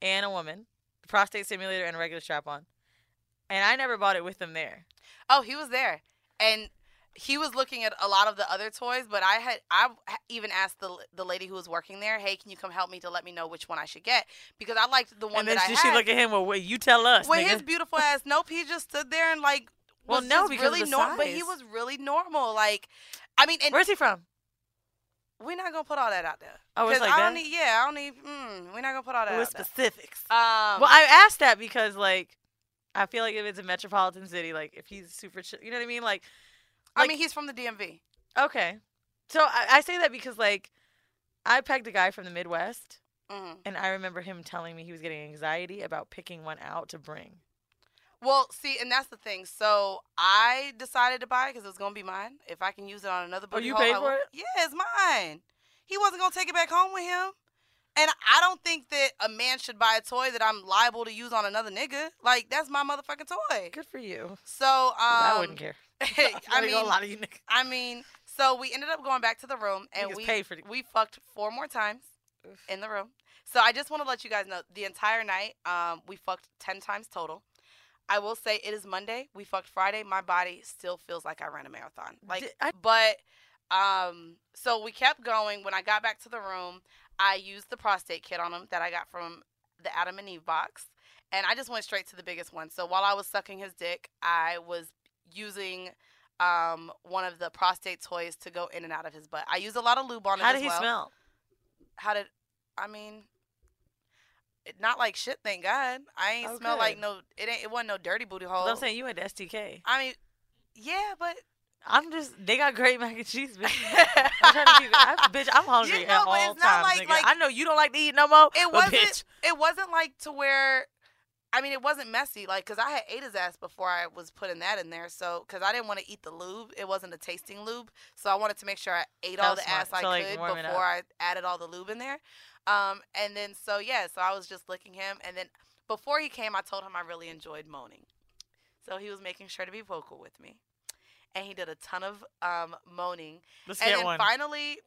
[SPEAKER 1] and a woman, the prostate stimulator and a regular strap on, and I never bought it with them there.
[SPEAKER 2] Oh, he was there, and he was looking at a lot of the other toys, but I had I even asked the the lady who was working there, "Hey, can you come help me to let me know which one I should get?" Because I liked the one
[SPEAKER 1] and then
[SPEAKER 2] that I
[SPEAKER 1] she,
[SPEAKER 2] had.
[SPEAKER 1] she look at him. Well, wait, you tell us.
[SPEAKER 2] with
[SPEAKER 1] nigga.
[SPEAKER 2] his beautiful ass. Nope, he just stood there and like.
[SPEAKER 1] Well, no, because
[SPEAKER 2] really
[SPEAKER 1] of the
[SPEAKER 2] nor- but he was really normal. Like, I mean, and
[SPEAKER 1] Where's he from?
[SPEAKER 2] We're not gonna put all that out there.
[SPEAKER 1] Oh, it's like
[SPEAKER 2] I don't need. Yeah, I don't need. Mm, we're not gonna put all that
[SPEAKER 1] With
[SPEAKER 2] out there.
[SPEAKER 1] specifics.
[SPEAKER 2] Um,
[SPEAKER 1] well, I asked that because like, I feel like if it's a metropolitan city, like if he's super, chill, you know what I mean? Like,
[SPEAKER 2] I mean, he's from the DMV.
[SPEAKER 1] okay. So I, I say that because like, I pegged a guy from the Midwest,
[SPEAKER 2] hmm
[SPEAKER 1] and I remember him telling me he was getting anxiety about picking one out to bring.
[SPEAKER 2] Well, see, and that's the thing. So I decided to buy it because it was gonna be mine. If I can use it on another
[SPEAKER 1] Oh, you
[SPEAKER 2] hole,
[SPEAKER 1] paid for it?
[SPEAKER 2] Yeah, it's mine. He wasn't gonna take it back home with him. And I don't think that a man should buy a toy that I'm liable to use on another nigga. Like that's my motherfucking toy.
[SPEAKER 1] Good for you.
[SPEAKER 2] So um,
[SPEAKER 1] I wouldn't care.
[SPEAKER 2] I mean,
[SPEAKER 1] a lot of you niggas.
[SPEAKER 2] I mean, so we ended up going back to the room and we
[SPEAKER 1] paid for the-
[SPEAKER 2] we fucked four more times
[SPEAKER 1] Oof.
[SPEAKER 2] in the room. So I just want to let you guys know the entire night um we fucked 10 times total. I will say it is Monday. We fucked Friday. My body still feels like I ran a marathon. Like
[SPEAKER 1] I-
[SPEAKER 2] but um so we kept going when I got back to the room, I used the prostate kit on him that I got from the Adam and Eve box and I just went straight to the biggest one. So while I was sucking his dick, I was using um, one of the prostate toys to go in and out of his butt. I used a lot of lube on it.
[SPEAKER 1] How did he
[SPEAKER 2] well.
[SPEAKER 1] smell?
[SPEAKER 2] How did? I mean, not like shit. Thank God. I ain't
[SPEAKER 1] Oh,
[SPEAKER 2] smell like no. It ain't. It wasn't no dirty booty hole.
[SPEAKER 1] Well, I'm saying you had STK.
[SPEAKER 2] I mean, yeah, but
[SPEAKER 1] I'm just they got great mac and cheese, bitch. I'm trying to keep it. I, bitch, I'm hungry
[SPEAKER 2] know,
[SPEAKER 1] at
[SPEAKER 2] but
[SPEAKER 1] all
[SPEAKER 2] it's not
[SPEAKER 1] times.
[SPEAKER 2] like- like-
[SPEAKER 1] I know you don't like to eat no more.
[SPEAKER 2] it wasn't.
[SPEAKER 1] bitch,
[SPEAKER 2] It wasn't like to where. I mean, it wasn't messy, like, cause I had ate his ass before I was putting that in there. So, cause I didn't want to eat the lube, it wasn't a tasting lube. So I wanted to make sure I ate
[SPEAKER 1] That
[SPEAKER 2] all the
[SPEAKER 1] smart.
[SPEAKER 2] ass I
[SPEAKER 1] like,
[SPEAKER 2] could before. I added all the lube in there. Um, and then so yeah, so I was just licking him, and then before he came, I told him I really enjoyed moaning. So he was making sure to be vocal with me, and he did a ton of um moaning.
[SPEAKER 1] let's
[SPEAKER 2] and
[SPEAKER 1] get
[SPEAKER 2] then
[SPEAKER 1] one.
[SPEAKER 2] finally,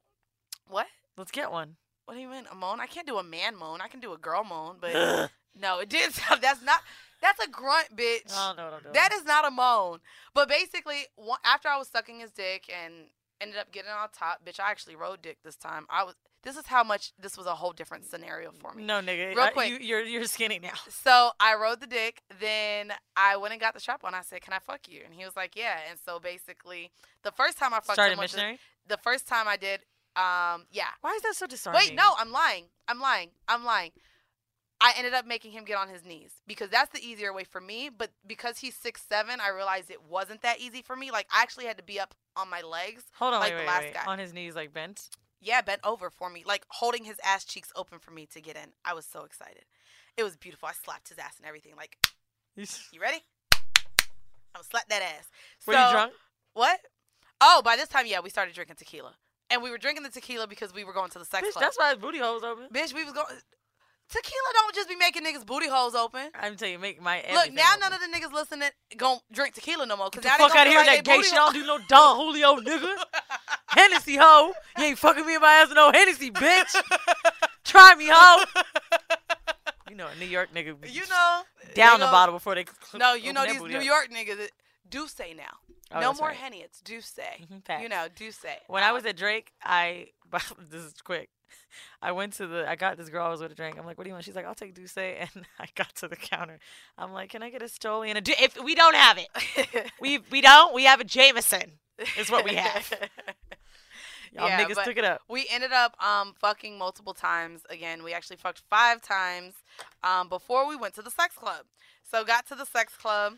[SPEAKER 2] what?
[SPEAKER 1] Let's get one.
[SPEAKER 2] What do you mean a moan? I can't do a man moan. I can do a girl moan, but
[SPEAKER 1] Ugh.
[SPEAKER 2] no, it did sound. That's not. That's a grunt, bitch.
[SPEAKER 1] I don't know what I'm doing.
[SPEAKER 2] That is not a moan. But basically, after I was sucking his dick and ended up getting on top, bitch, I actually rode dick this time. I was. This is how much. This was a whole different scenario for me.
[SPEAKER 1] no nigga.
[SPEAKER 2] Real
[SPEAKER 1] I-
[SPEAKER 2] quick.
[SPEAKER 1] you, you're you're skinny now.
[SPEAKER 2] So I rode the dick. Then I went and got the strap on. I said, "Can I fuck you?" And he was like, "Yeah." And so basically, the first time I fucked
[SPEAKER 1] Started
[SPEAKER 2] him was the,
[SPEAKER 1] missionary.
[SPEAKER 2] the first time I did. Um, yeah.
[SPEAKER 1] Why is that so disarming?
[SPEAKER 2] Wait, no, I'm lying. I'm lying. I'm lying. I ended up making him get on his knees because that's the easier way for me. But because he's six seven, I realized it wasn't that easy for me. Like I actually had to be up on my legs.
[SPEAKER 1] Hold on,
[SPEAKER 2] like
[SPEAKER 1] wait,
[SPEAKER 2] the
[SPEAKER 1] wait,
[SPEAKER 2] last
[SPEAKER 1] wait.
[SPEAKER 2] guy.
[SPEAKER 1] On his knees, like bent.
[SPEAKER 2] Yeah, bent over for me, like holding his ass cheeks open for me to get in. I was so excited. It was beautiful. I slapped his ass and everything. Like,
[SPEAKER 1] You-
[SPEAKER 2] ready? I'm gonna slap that ass.
[SPEAKER 1] Were
[SPEAKER 2] So-
[SPEAKER 1] you drunk?
[SPEAKER 2] What? Oh, by this time, yeah, we started drinking tequila, and we were drinking the tequila because we were going to the sex
[SPEAKER 1] Bitch,
[SPEAKER 2] club.
[SPEAKER 1] that's why his booty hole was open.
[SPEAKER 2] Bitch, we was going. Tequila don't just be making niggas booty holes open.
[SPEAKER 1] I'm telling you, make my
[SPEAKER 2] Look, now none of the niggas listening gon' drink tequila no more. Cause
[SPEAKER 1] Get the fuck out of here, that gay shit. I don't do no Don Julio, nigga. Hennessy, hoe. You ain't fucking me in my ass with no Hennessy, bitch. Try me, hoe. You know, a New York nigga be
[SPEAKER 2] you know,
[SPEAKER 1] down the
[SPEAKER 2] go-
[SPEAKER 1] bottle before they.
[SPEAKER 2] No, you know these New
[SPEAKER 1] up.
[SPEAKER 2] York niggas. D'USSÉ now.
[SPEAKER 1] Oh,
[SPEAKER 2] no more
[SPEAKER 1] right.
[SPEAKER 2] henny. It's D'USSÉ.
[SPEAKER 1] Mhm.
[SPEAKER 2] You know, D'USSÉ.
[SPEAKER 1] When I was
[SPEAKER 2] Um,
[SPEAKER 1] at Drake, I this is quick. I went to the I got this girl I was with a drink. I'm like, what do you want? She's like, I'll take D'USSÉ. And I got to the counter. I'm like, can I get a Stoli and a Du- if we don't have it, we we don't. We have a Jameson. Is what we have. Y'all
[SPEAKER 2] Yeah,
[SPEAKER 1] niggas took it up.
[SPEAKER 2] we ended up um fucking multiple times again. We actually fucked five times um before we went to the sex club. So got to the sex club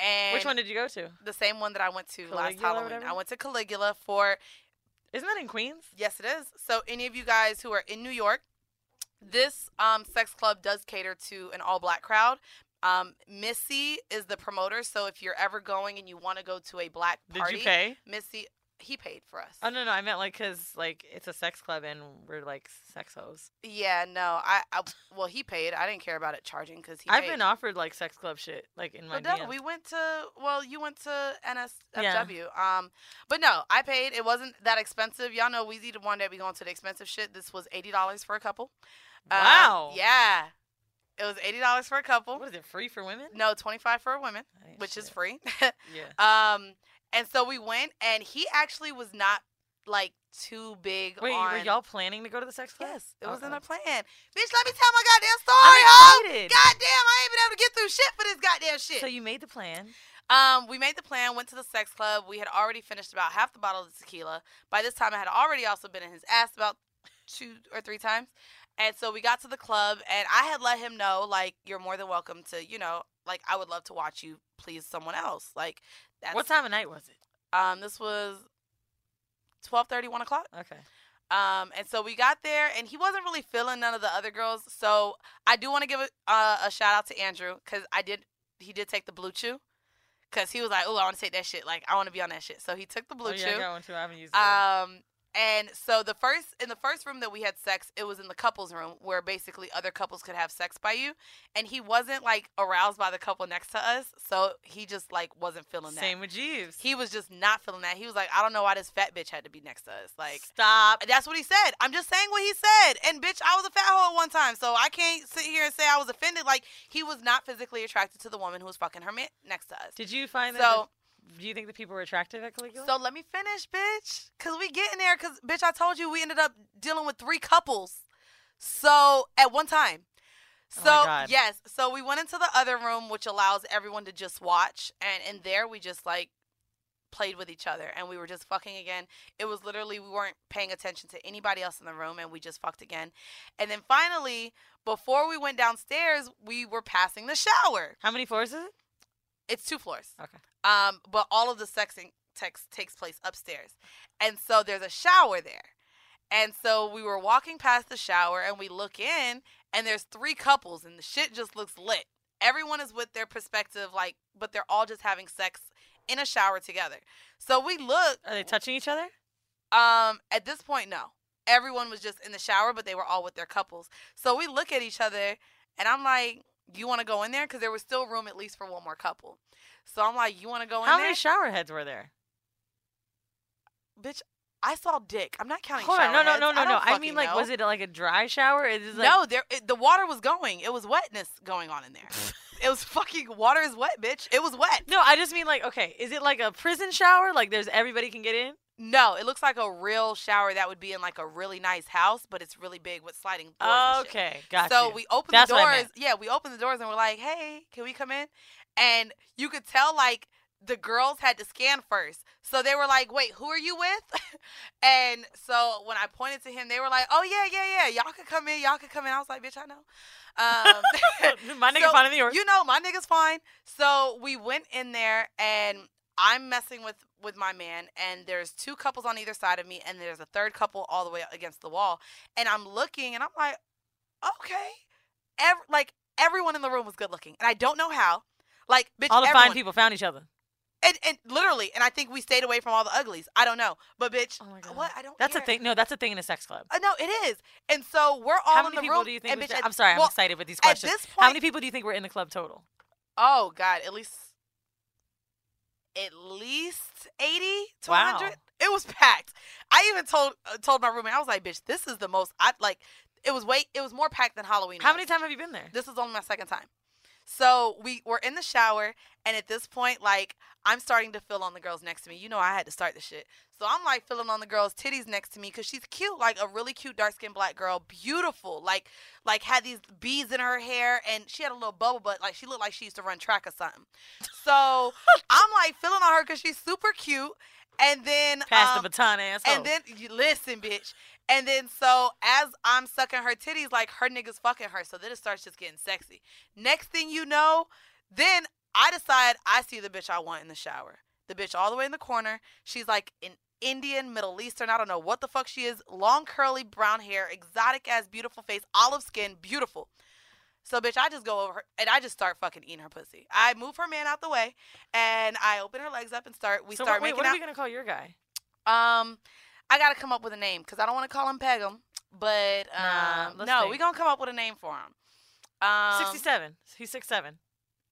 [SPEAKER 2] and
[SPEAKER 1] Which one did you go to?
[SPEAKER 2] the same one that I went to last
[SPEAKER 1] Caligula or
[SPEAKER 2] Halloween. I went to Caligula for
[SPEAKER 1] Isn't that in Queens?
[SPEAKER 2] Yes, it is. So, any of you guys who are in New York, this um, sex club does cater to an all black crowd. Um, Missy is the promoter. So, if you're ever going and you want to go to a black
[SPEAKER 1] Did
[SPEAKER 2] party,
[SPEAKER 1] you pay?
[SPEAKER 2] Missy, he paid for us.
[SPEAKER 1] Oh no no, I meant like because like it's a sex club and we're like sex hoes.
[SPEAKER 2] yeah, no, I, I, well, he paid. I didn't care about it charging because he.
[SPEAKER 1] I've
[SPEAKER 2] paid.
[SPEAKER 1] been offered like sex club shit like in my
[SPEAKER 2] But no, we went to well, you went to NSFW.
[SPEAKER 1] Yeah.
[SPEAKER 2] Um, but no, I paid. It wasn't that expensive. Y'all know Weezy the one that we going to the expensive shit. This was eighty dollars for a couple. Um,
[SPEAKER 1] Wow.
[SPEAKER 2] yeah, it was eighty dollars for a couple.
[SPEAKER 1] What is it? Free for women?
[SPEAKER 2] No, twenty five for women, which is free.
[SPEAKER 1] Yeah.
[SPEAKER 2] um, And so we went, and he actually was not like too big
[SPEAKER 1] Wait,
[SPEAKER 2] on.
[SPEAKER 1] were y'all planning to go to the sex club?
[SPEAKER 2] Yes, it
[SPEAKER 1] wasn't
[SPEAKER 2] a plan. Bitch, let me tell my goddamn story,
[SPEAKER 1] I'm
[SPEAKER 2] huh?
[SPEAKER 1] excited.
[SPEAKER 2] Goddamn, I ain't been able to get through shit for this goddamn shit.
[SPEAKER 1] So you made the plan.
[SPEAKER 2] Um, we made the plan, went to the sex club. We had already finished about half the bottle of tequila. By this time, I had already also been in his ass about two or three times. And so we got to the club, and I had let him know, like, you're more than welcome to, you know, like, I would love to watch you please someone else. Like, that's,
[SPEAKER 1] what time of night was it?
[SPEAKER 2] Um, this was 12:30, 1 o'clock.
[SPEAKER 1] Okay.
[SPEAKER 2] Um, and so we got there, and he wasn't really feeling none of the other girls. So I do want to give a, uh, a shout out to Andrew because I did. He did take the BlueChew, because he was like, "Oh, I want to take that shit. Like, I want to be on that shit." So he took the blue
[SPEAKER 1] oh, yeah, I
[SPEAKER 2] chew.
[SPEAKER 1] got one too. I haven't used it.
[SPEAKER 2] Um, and so the first in the first room that we had sex, it was in the couples room where basically other couples could have sex by you, and he wasn't like aroused by the couple next to us, so he just like wasn't feeling that.
[SPEAKER 1] Same with Jeeves.
[SPEAKER 2] He was just not feeling that. He was like, I don't know why this fat bitch had to be next to us. Like,
[SPEAKER 1] stop.
[SPEAKER 2] that's what he said. I'm just saying what he said. And bitch, I was a fat hoe at one time, so I can't sit here and say I was offended. Like, he was not physically attracted to the woman who was fucking her man next to us.
[SPEAKER 1] Did you find that?
[SPEAKER 2] So,
[SPEAKER 1] do you think the people were attractive at Caligula?
[SPEAKER 2] so let me finish, bitch. Cause we get in there, cause bitch, I told you we ended up dealing with three couples. So at one time.
[SPEAKER 1] Oh
[SPEAKER 2] So
[SPEAKER 1] God.
[SPEAKER 2] yes, so we went into the other room, which allows everyone to just watch, and in there we just like played with each other, and we were just fucking again. It was literally we weren't paying attention to anybody else in the room, and we just fucked again. And then finally, before we went downstairs, we were passing the shower.
[SPEAKER 1] How many floors is it?
[SPEAKER 2] It's two floors.
[SPEAKER 1] Okay.
[SPEAKER 2] Um, but all of the sexing text takes place upstairs. And so there's a shower there. And so we were walking past the shower and we look in and there's three couples and the shit just looks lit. Everyone is with their perspective, like, but they're all just having sex in a shower together. So we look
[SPEAKER 1] Are they touching each other?
[SPEAKER 2] um, at this point, no. Everyone was just in the shower, but they were all with their couples. So we look at each other, and I'm like, "You want to go in there?" Because there was still room at least for one more couple. So I'm like, "You want to go in
[SPEAKER 1] How
[SPEAKER 2] there?"
[SPEAKER 1] many shower heads were there?
[SPEAKER 2] Bitch, I saw dick. I'm not counting.
[SPEAKER 1] Hold on, no, no, no, no, no. I mean, like, was it like a dry shower? It is like,
[SPEAKER 2] no, there. It, the water was going. It was wetness going on in there. it was fucking water is wet, bitch. It was wet.
[SPEAKER 1] No, I just mean like, okay, is it like a prison shower? Like, there's everybody can get in?
[SPEAKER 2] No, it looks like a real shower that would be in like a really nice house, but it's really big with sliding doors. shit.
[SPEAKER 1] Okay, gotcha.
[SPEAKER 2] So we opened
[SPEAKER 1] That's
[SPEAKER 2] the doors. Yeah, we opened the doors and we're like, "Hey, can we come in?" And you could tell like the girls had to scan first. So they were like, "Wait, who are you with?" and so when I pointed to him, they were like, "Oh yeah, yeah, yeah. Y'all could come in. Y'all could come in." I was like, "Bitch, I know." Um,
[SPEAKER 1] My nigga
[SPEAKER 2] so,
[SPEAKER 1] the yours.
[SPEAKER 2] you know, my nigga's fine. So we went in there and I'm messing with with my man and there's two couples on either side of me and there's a third couple all the way against the wall and I'm looking and I'm like, okay, Ev- like everyone in the room was good looking and I don't know how. Like, bitch,
[SPEAKER 1] All the
[SPEAKER 2] everyone.
[SPEAKER 1] fine people found each other.
[SPEAKER 2] And, and literally, and I think we stayed away from all the uglies. I don't know, but bitch,
[SPEAKER 1] Oh my God.
[SPEAKER 2] what? I don't.
[SPEAKER 1] That's a thing. No, that's a thing in a sex club.
[SPEAKER 2] Uh, no, it is. And so we're all
[SPEAKER 1] How
[SPEAKER 2] in the
[SPEAKER 1] people
[SPEAKER 2] room.
[SPEAKER 1] do you think?
[SPEAKER 2] and bitch, at-
[SPEAKER 1] I'm sorry,
[SPEAKER 2] well,
[SPEAKER 1] I'm excited with these questions.
[SPEAKER 2] at this
[SPEAKER 1] How many people do you think were in the club total?
[SPEAKER 2] Oh God, at least at least 80 to
[SPEAKER 1] Wow.
[SPEAKER 2] 100. It was packed. I even told uh, told my roommate I was like, "Bitch, this is the most I like it was way it was more packed than Halloween."
[SPEAKER 1] How
[SPEAKER 2] was.
[SPEAKER 1] many times have you been there?
[SPEAKER 2] This is only my second time. So we were in the shower, and at this point, like I'm starting to feel on the girls next to me. You know, I had to start the shit. So I'm like feeling on the girl's titties next to me because she's cute, like a really cute dark skinned black girl, beautiful, like like had these beads in her hair, and she had a little bubble butt, like she looked like she used to run track or something. So I'm like feeling on her because she's super cute, and then
[SPEAKER 1] Pass
[SPEAKER 2] um,
[SPEAKER 1] the baton, asshole.
[SPEAKER 2] and then you listen, bitch. And then so as I'm sucking her titties, like her niggas fucking her. So then it starts just getting sexy. Next thing you know, then I decide I see the bitch I want in the shower. The bitch all the way in the corner. She's like an Indian, Middle Eastern. I don't know what the fuck she is. Long curly brown hair, exotic ass, beautiful face, olive skin, beautiful. So bitch, I just go over her and I just start fucking eating her pussy. I move her man out the way and I open her legs up and start. We
[SPEAKER 1] so
[SPEAKER 2] start
[SPEAKER 1] wait,
[SPEAKER 2] making
[SPEAKER 1] what
[SPEAKER 2] out.
[SPEAKER 1] are we gonna call your guy?
[SPEAKER 2] Um, I gotta come up with a name because I don't want to call him Pegum, but um,
[SPEAKER 1] let's
[SPEAKER 2] no,
[SPEAKER 1] think.
[SPEAKER 2] we gonna come up with a name for him. Um,
[SPEAKER 1] Sixty-seven. He's six seven.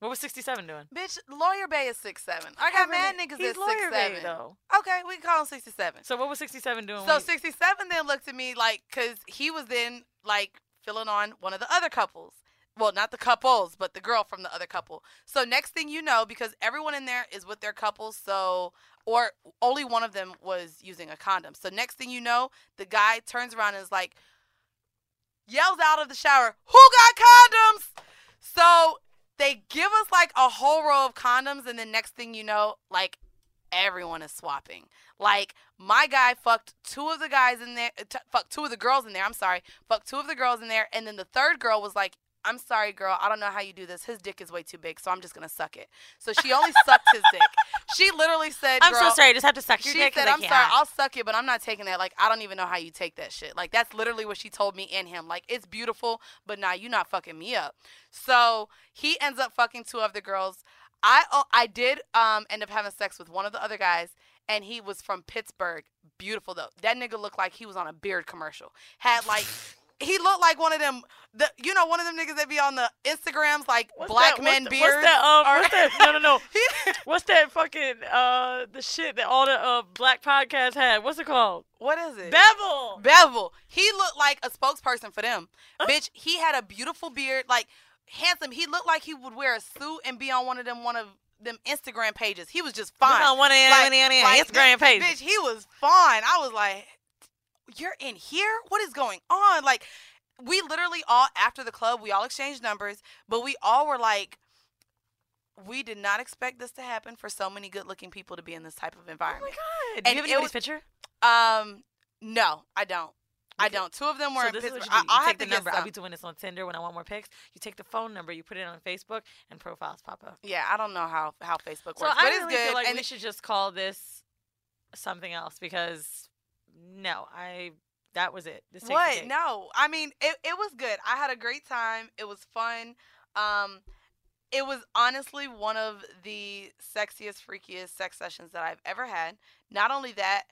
[SPEAKER 1] What was sixty-seven doing?
[SPEAKER 2] Bitch, Lawyer Bay is six seven. I got mad niggas
[SPEAKER 1] He's
[SPEAKER 2] at
[SPEAKER 1] lawyer Bay, though.
[SPEAKER 2] Okay, we can call him sixty seven.
[SPEAKER 1] So what was sixty-seven doing?
[SPEAKER 2] So sixty seven then looked at me like, cause he was then like filling on one of the other couples. Well, not the couples, but the girl from the other couple. So next thing you know, because everyone in there is with their couples, so or only one of them was using a condom. So next thing you know, the guy turns around and is like, yells out of the shower, "Who got condoms?" So they give us like a whole row of condoms, and then next thing you know, like everyone is swapping. Like my guy fucked two of the guys in there, uh, t- fucked two of the girls in there. I'm sorry, fucked two of the girls in there, and then the third girl was like, "I'm sorry, girl, I don't know how you do this. His dick is way too big, so I'm just gonna suck it." So she only sucked his dick. She literally said,
[SPEAKER 1] I'm so sorry. I just have to suck your dick. she
[SPEAKER 2] said, "I'm
[SPEAKER 1] can't."
[SPEAKER 2] sorry, I'll suck it, but I'm not taking that. Like, I don't even know how you take that shit. Like, that's literally what she told me and him. Like, it's beautiful, but nah, you're not fucking me up. So he ends up fucking two of the girls. I oh, I did um end up having sex with one of the other guys, and he was from Pittsburgh. Beautiful though. That nigga looked like he was on a beard commercial. Had like. He looked like one of them, the you know, one of them niggas that be on the Instagrams, like
[SPEAKER 4] What's
[SPEAKER 2] black
[SPEAKER 4] that-
[SPEAKER 2] men
[SPEAKER 4] what's
[SPEAKER 2] beards.
[SPEAKER 4] What's that? Um,
[SPEAKER 2] or-
[SPEAKER 4] what's that? No, no, no.
[SPEAKER 2] He-
[SPEAKER 4] What's that fucking uh the shit that all the uh black podcasts had? What's it called?
[SPEAKER 2] what is it?
[SPEAKER 4] Bevel.
[SPEAKER 2] Bevel. He looked like a spokesperson for them. Bitch, he had a beautiful beard, like handsome. He looked like he would wear a suit and be on one of them one of them Instagram pages. He was just fine.
[SPEAKER 4] on one of
[SPEAKER 2] Like-
[SPEAKER 4] on the
[SPEAKER 2] like,
[SPEAKER 4] Instagram
[SPEAKER 2] bitch,
[SPEAKER 4] page.
[SPEAKER 2] Bitch, he was fine. I was like, You're in here? What is going on? Like, we literally all after the club, we all exchanged numbers, but we all were like we did not expect this to happen for so many good looking people to be in this type of environment.
[SPEAKER 4] Oh my god! Do
[SPEAKER 2] And
[SPEAKER 4] you have anybody's
[SPEAKER 2] was-
[SPEAKER 4] picture?
[SPEAKER 2] Um, no, I don't. I don't. Two of them were
[SPEAKER 4] so
[SPEAKER 2] in
[SPEAKER 4] this is what you do.
[SPEAKER 2] I,
[SPEAKER 4] You
[SPEAKER 2] I'll have
[SPEAKER 4] take the number. I'll be doing this on Tinder when I want more pics. You take the phone number, you put it on Facebook, and profiles pop up.
[SPEAKER 2] Yeah, I don't know how how Facebook works,
[SPEAKER 4] So
[SPEAKER 2] works,
[SPEAKER 4] I
[SPEAKER 2] but
[SPEAKER 4] really
[SPEAKER 2] good.
[SPEAKER 4] feel like
[SPEAKER 2] and
[SPEAKER 4] we should just call this something else because no, I that was it. This
[SPEAKER 2] what? No, I mean it. It was good. I had a great time. It was fun. Um, it was honestly one of the sexiest, freakiest sex sessions that I've ever had. Not only that,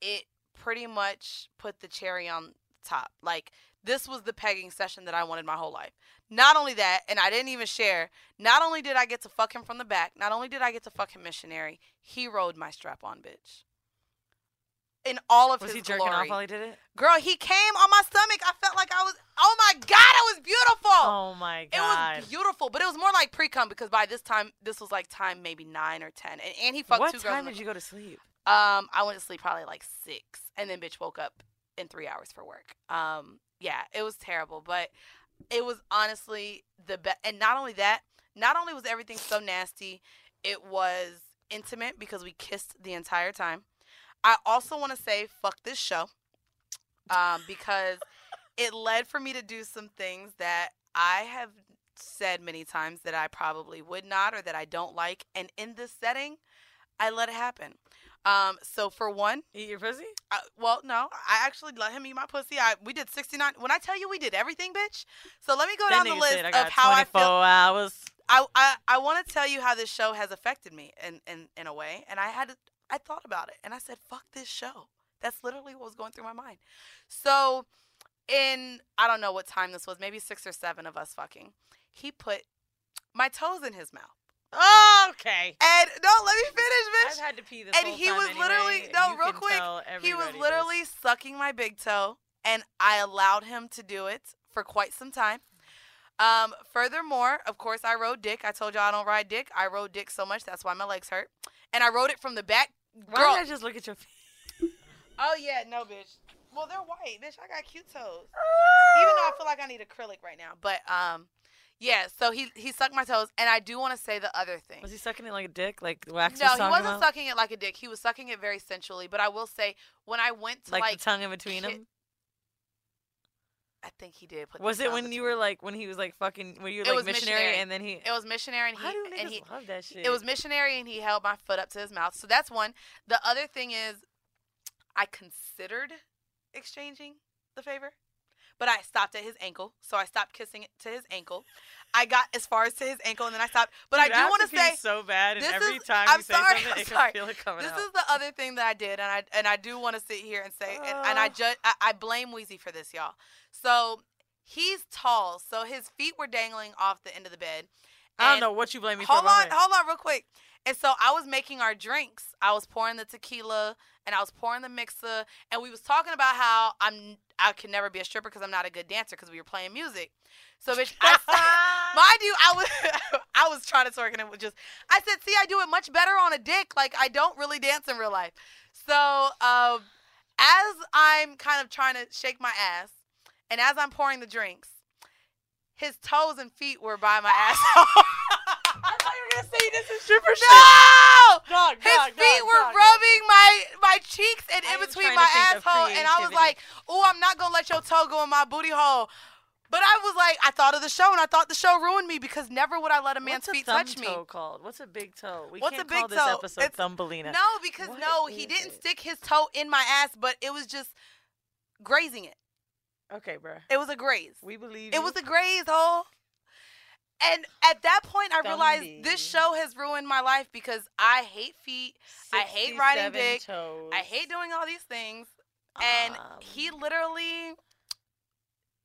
[SPEAKER 2] it pretty much put the cherry on top. Like this was the pegging session that I wanted my whole life. Not only that, and I didn't even share. Not only did I get to fuck him from the back, not only did I get to fuck him missionary, he rode my strap on bitch. In all of
[SPEAKER 4] Was
[SPEAKER 2] his
[SPEAKER 4] he jerking
[SPEAKER 2] glory.
[SPEAKER 4] off while he did it?
[SPEAKER 2] Girl, he came on my stomach. I felt like I was. Oh my god, it was beautiful.
[SPEAKER 4] Oh my god, it
[SPEAKER 2] was beautiful, but it was more like pre cum because by this time, this was like time maybe nine or ten, and, and he fucked
[SPEAKER 4] what
[SPEAKER 2] two girls. What time
[SPEAKER 4] did you go to sleep?
[SPEAKER 2] Um, I went to sleep probably like six, and then bitch woke up in three hours for work. Um, yeah, it was terrible, but it was honestly the best. And not only that, not only was everything so nasty, it was intimate because we kissed the entire time. I also want to say fuck this show, um, because it led for me to do some things that I have said many times that I probably would not or that I don't like, and in this setting, I let it happen. Um, so for one,
[SPEAKER 4] Eat your pussy?
[SPEAKER 2] uh, well, no, I actually let him eat my pussy. I we did 69. When I tell you we did everything, bitch. So let me go
[SPEAKER 4] That
[SPEAKER 2] down the list of how I
[SPEAKER 4] 24
[SPEAKER 2] feel.
[SPEAKER 4] hours.
[SPEAKER 2] I I, I want to tell you how this show has affected me in, in in a way, and I had to, I thought about it, and I said, "Fuck this show." That's literally what was going through my mind. So, in I don't know what time this was, maybe six or seven of us fucking. He put my toes in his mouth, Oh,
[SPEAKER 4] Okay.
[SPEAKER 2] and no, let me finish, bitch.
[SPEAKER 4] I've had to pee this
[SPEAKER 2] and he was
[SPEAKER 4] anyway,
[SPEAKER 2] literally no
[SPEAKER 4] you
[SPEAKER 2] real quick he was literally sucking my big toe and i allowed him to do it for quite some time um, furthermore of course i rode dick i told y'all i don't ride dick i rode dick so much that's why my legs hurt and i wrote it from the back
[SPEAKER 4] Why
[SPEAKER 2] girl
[SPEAKER 4] did I just look at your feet?
[SPEAKER 2] oh yeah no bitch well they're white bitch i got cute toes even though i feel like i need acrylic right now but um yeah so he he sucked my toes and i do want to say the other thing
[SPEAKER 4] Was he sucking it like a dick, like wax
[SPEAKER 2] no,
[SPEAKER 4] was
[SPEAKER 2] he wasn't
[SPEAKER 4] about?
[SPEAKER 2] sucking it like a dick. He was sucking it very sensually. But I will say, when I went to
[SPEAKER 4] like,
[SPEAKER 2] like,
[SPEAKER 4] the tongue in between them.
[SPEAKER 2] I think he did. Put
[SPEAKER 4] Was it when you were like when he was like fucking when you were
[SPEAKER 2] It
[SPEAKER 4] like missionary,
[SPEAKER 2] missionary.
[SPEAKER 4] and then he?
[SPEAKER 2] It was missionary, and he
[SPEAKER 4] Why do niggas
[SPEAKER 2] and he.
[SPEAKER 4] love that shit?
[SPEAKER 2] It was missionary, and he held my foot up to his mouth. So that's one. The other thing is, I considered exchanging the favor, but I stopped at his ankle. So I stopped kissing it to his ankle. I got as far as to his ankle, and then I stopped. But
[SPEAKER 4] Dude,
[SPEAKER 2] I do want to say,
[SPEAKER 4] so bad, and
[SPEAKER 2] this
[SPEAKER 4] every
[SPEAKER 2] is-
[SPEAKER 4] time
[SPEAKER 2] I'm
[SPEAKER 4] you say
[SPEAKER 2] sorry,
[SPEAKER 4] something,
[SPEAKER 2] I'm sorry.
[SPEAKER 4] feel it coming
[SPEAKER 2] This
[SPEAKER 4] out.
[SPEAKER 2] is the other thing that I did, and I and I do want to sit here and say, and, and I
[SPEAKER 4] Ugh.
[SPEAKER 2] ju- I, I blame Weezy for this, y'all. So he's tall, so his feet were dangling off the end of the bed.
[SPEAKER 4] I don't know what you blame me
[SPEAKER 2] Hold
[SPEAKER 4] for. Hold on,
[SPEAKER 2] hold on, real quick. And so I was making our drinks. I was pouring the tequila and I was pouring the mixer and we was talking about how I'm I can never be a stripper because I'm not a good dancer because we were playing music. So bitch, I said, mind you, I was I was trying to twerk and it was just I said, see, I do it much better on a dick. Like I don't really dance in real life. So um, as I'm kind of trying to shake my ass and as I'm pouring the drinks, his toes and feet were by my asshole.
[SPEAKER 4] Gonna say this is stripper shit.
[SPEAKER 2] No! His
[SPEAKER 4] dog,
[SPEAKER 2] feet
[SPEAKER 4] dog,
[SPEAKER 2] were
[SPEAKER 4] dog,
[SPEAKER 2] rubbing my my cheeks and
[SPEAKER 4] I
[SPEAKER 2] in between my
[SPEAKER 4] to think of
[SPEAKER 2] asshole, and I was like, "Oh, I'm not gonna let your toe go in my booty hole." But I was like, I thought of the show, and I thought the show ruined me because never would I let a man's
[SPEAKER 4] What's a
[SPEAKER 2] feet
[SPEAKER 4] thumb
[SPEAKER 2] touch me.
[SPEAKER 4] toe called? What's a big toe? We
[SPEAKER 2] What's a
[SPEAKER 4] can't
[SPEAKER 2] big
[SPEAKER 4] call this
[SPEAKER 2] toe?
[SPEAKER 4] episode
[SPEAKER 2] It's-
[SPEAKER 4] Thumbelina.
[SPEAKER 2] No, because
[SPEAKER 4] What
[SPEAKER 2] no, he didn't
[SPEAKER 4] it?
[SPEAKER 2] stick his toe in my ass, but it was just grazing it.
[SPEAKER 4] Okay, bruh.
[SPEAKER 2] It was a graze.
[SPEAKER 4] We believe
[SPEAKER 2] It was a graze, hole. And at that point, I realized this show has ruined my life because I hate feet. I hate riding
[SPEAKER 4] 67
[SPEAKER 2] dick.
[SPEAKER 4] Toes.
[SPEAKER 2] I hate doing all these things. And he
[SPEAKER 4] Um,
[SPEAKER 2] literally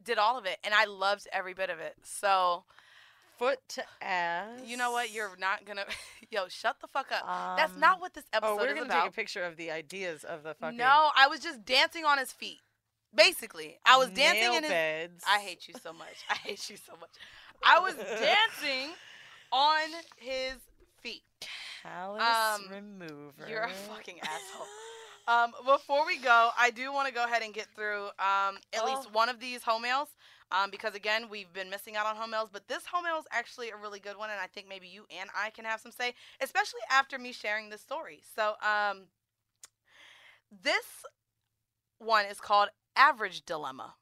[SPEAKER 2] did all of it. And I loved every bit of it. So,
[SPEAKER 4] foot to ass.
[SPEAKER 2] you know what? You're not going to. Yo, shut the fuck up. That's
[SPEAKER 4] Um,
[SPEAKER 2] not what this episode
[SPEAKER 4] Oh, we're gonna
[SPEAKER 2] about.
[SPEAKER 4] take a picture of the ideas of the fucking.
[SPEAKER 2] no, I was just dancing on his feet. Basically, I was dancing
[SPEAKER 4] nail
[SPEAKER 2] in his.
[SPEAKER 4] beds.
[SPEAKER 2] I hate you so much. I hate you so much. I was dancing on his feet.
[SPEAKER 4] Callus
[SPEAKER 2] Um,
[SPEAKER 4] remover.
[SPEAKER 2] You're a fucking asshole. Um, before we go, I do want to go ahead and get through um, at least
[SPEAKER 4] Oh.
[SPEAKER 2] one of these home mails. Um, because again, we've been missing out on home mails, but this home mail is actually a really good one, and I think maybe you and I can have some say, especially after me sharing this story. So, um, this one is called Average Dilemma,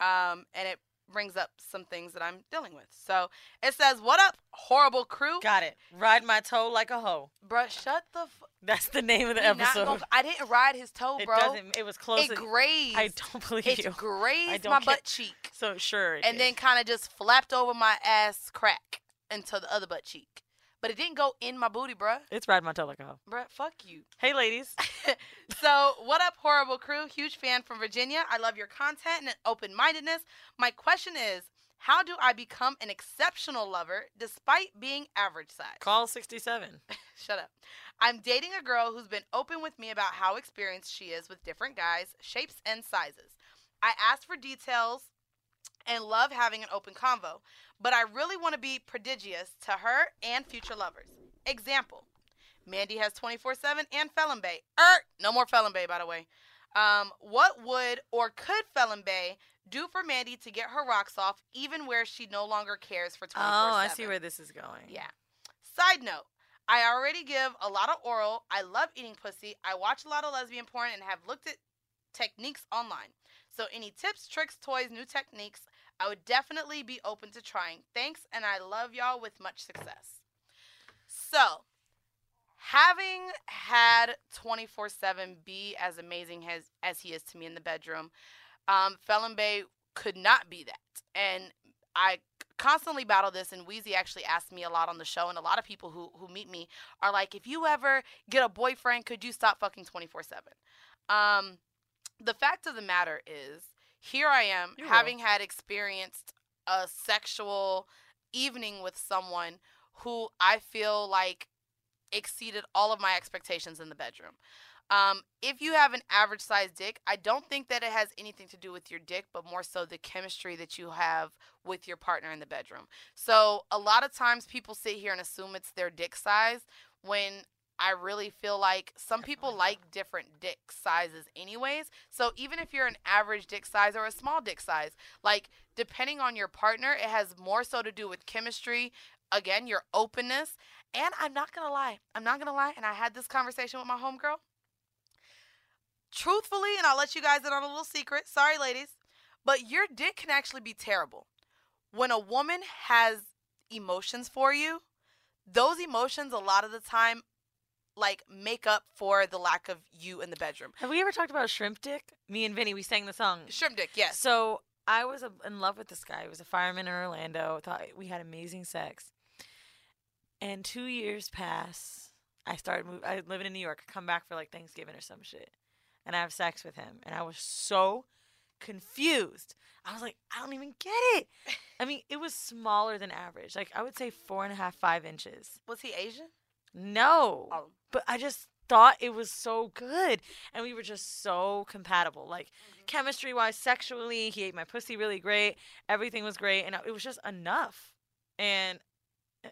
[SPEAKER 2] um, and it brings up some things that I'm dealing with. So it says, "What up, horrible crew?
[SPEAKER 4] Got it. Ride my toe like a hoe.
[SPEAKER 2] Bruh, shut the. F-
[SPEAKER 4] That's the name of the episode.
[SPEAKER 2] gonna- I didn't ride his toe,
[SPEAKER 4] it
[SPEAKER 2] bro.
[SPEAKER 4] doesn't. It was close.
[SPEAKER 2] It grazed.
[SPEAKER 4] I don't believe
[SPEAKER 2] it
[SPEAKER 4] you.
[SPEAKER 2] grazed my
[SPEAKER 4] care.
[SPEAKER 2] butt cheek,
[SPEAKER 4] So sure. it
[SPEAKER 2] and
[SPEAKER 4] did.
[SPEAKER 2] then kind of just flapped over my ass crack into the other butt cheek. But it didn't go in my booty, bruh.
[SPEAKER 4] it's ride my like.
[SPEAKER 2] Bruh, fuck you.
[SPEAKER 4] Hey, ladies.
[SPEAKER 2] so, what up, horrible crew? Huge fan from Virginia. I love your content and open mindedness. My question is how do I become an exceptional lover despite being average size?
[SPEAKER 4] Call 67.
[SPEAKER 2] Shut up. I'm dating a girl who's been open with me about how experienced she is with different guys, shapes, and sizes. I asked for details and love having an open convo, but I really want to be prodigious to her and future lovers. Example Mandy has 24 7 and Felon Bay. Er, no more Felon Bay, by the way. Um, what would or could Felon Bay do for Mandy to get her rocks off, even where she no longer cares for 24
[SPEAKER 4] Oh, I see where this is going.
[SPEAKER 2] yeah. Side note, I already give a lot of oral. I love eating pussy. I watch a lot of lesbian porn and have looked at techniques online. So any tips, tricks, toys, new techniques, I would definitely be open to trying. Thanks and I love y'all with much success. So, having had 24/7 be as amazing as as he is to me in the bedroom, um Felon Bay could not be that. And I constantly battle this and Weezy actually asked me a lot on the show and a lot of people who who meet me are like if you ever get a boyfriend could you stop fucking 24/7 um the fact of the matter is here I am
[SPEAKER 4] You
[SPEAKER 2] having had experienced a sexual evening with someone who I feel like exceeded all of my expectations in the bedroom um, if you have an average sized dick, I don't think that it has anything to do with your dick, but more so the chemistry that you have with your partner in the bedroom. So a lot of times people sit here and assume it's their dick size when I really feel like some people like different dick sizes anyways. So even if you're an average dick size or a small dick size, like depending on your partner, it has more so to do with chemistry, again, your openness. And I'm not gonna lie, I'm not gonna lie, and I had this conversation with my homegirl truthfully, and I'll let you guys in on a little secret. Sorry, ladies, but your dick can actually be terrible. When a woman has emotions for you, those emotions a lot of the time like make up for the lack of you in the bedroom.
[SPEAKER 4] Have we ever talked about shrimp dick? Me and Vinny, we sang the song.
[SPEAKER 2] Shrimp dick, yes.
[SPEAKER 4] So I was in love with this guy. He was a fireman in Orlando. Thought we had amazing sex. And two years pass. I started moving. I living in New York. I come back for like Thanksgiving or some shit, and I have sex with him. And I was so confused. I was like, I don't even get it. I mean, it was smaller than average. Like I would say four and a half, five inches.
[SPEAKER 2] Was he Asian?
[SPEAKER 1] No.
[SPEAKER 2] 'em.
[SPEAKER 1] But I just thought it was so good. And we were just so compatible. Like, chemistry wise, sexually, he ate my pussy really great. Everything was great. And it was just enough. And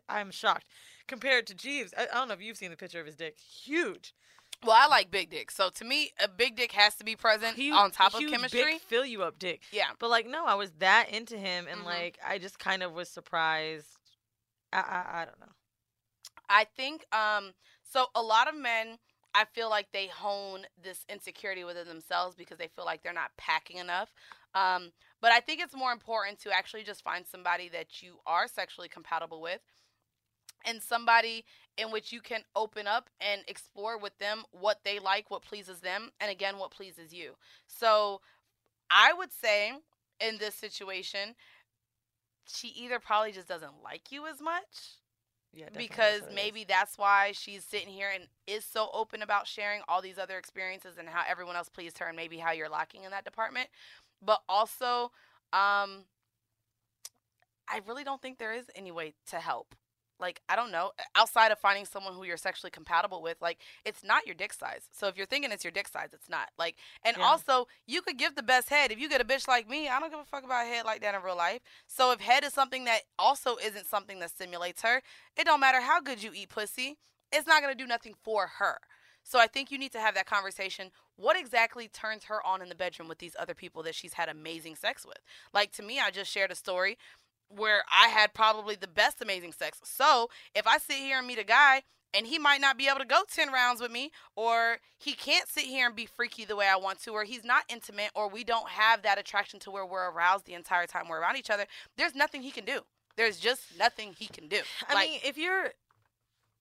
[SPEAKER 1] I'm shocked. Compared to Jeeves, I, I don't know if you've seen the picture of his dick. Huge.
[SPEAKER 2] Well, I like big dick. So to me, a big dick has to be present
[SPEAKER 1] Huge-
[SPEAKER 2] on top of chemistry.
[SPEAKER 1] Big fill you up dick.
[SPEAKER 2] Yeah.
[SPEAKER 1] But like, no, I was that into him, and
[SPEAKER 2] Mhm.
[SPEAKER 1] like, I just kind of was surprised. I, I I don't know.
[SPEAKER 2] I think um so a lot of men I feel like they hone this insecurity within themselves because they feel like they're not packing enough. Um but I think it's more important to actually just find somebody that you are sexually compatible with and somebody in which you can open up and explore with them what they like, what pleases them, and again what pleases you. So I would say in this situation she either probably just doesn't like you as much
[SPEAKER 1] Yeah,
[SPEAKER 2] because maybe that's why she's sitting here and is so open about sharing all these other experiences and how everyone else pleased her and maybe how you're lacking in that department. But also, um, I really don't think there is any way to help. Like, I don't know, outside of finding someone who you're sexually compatible with, like, it's not your dick size. So if you're thinking it's your dick size, it's not. Like, and
[SPEAKER 1] Yeah.
[SPEAKER 2] also, you could give the best head. If you get a bitch like me, I don't give a fuck about head like that in real life. So if head is something that also isn't something that stimulates her, it don't matter how good you eat pussy, it's not going to do nothing for her. So I think you need to have that conversation. What exactly turns her on in the bedroom with these other people that she's had amazing sex with? Like to me, I just shared a story where I had probably the best amazing sex. So if I sit here and meet a guy and he might not be able to go 10 rounds with me, or he can't sit here and be freaky the way I want to, or he's not intimate, or we don't have that attraction to where we're aroused the entire time we're around each other, there's nothing he can do. There's just nothing he can do.
[SPEAKER 1] I
[SPEAKER 2] like,
[SPEAKER 1] mean, if you're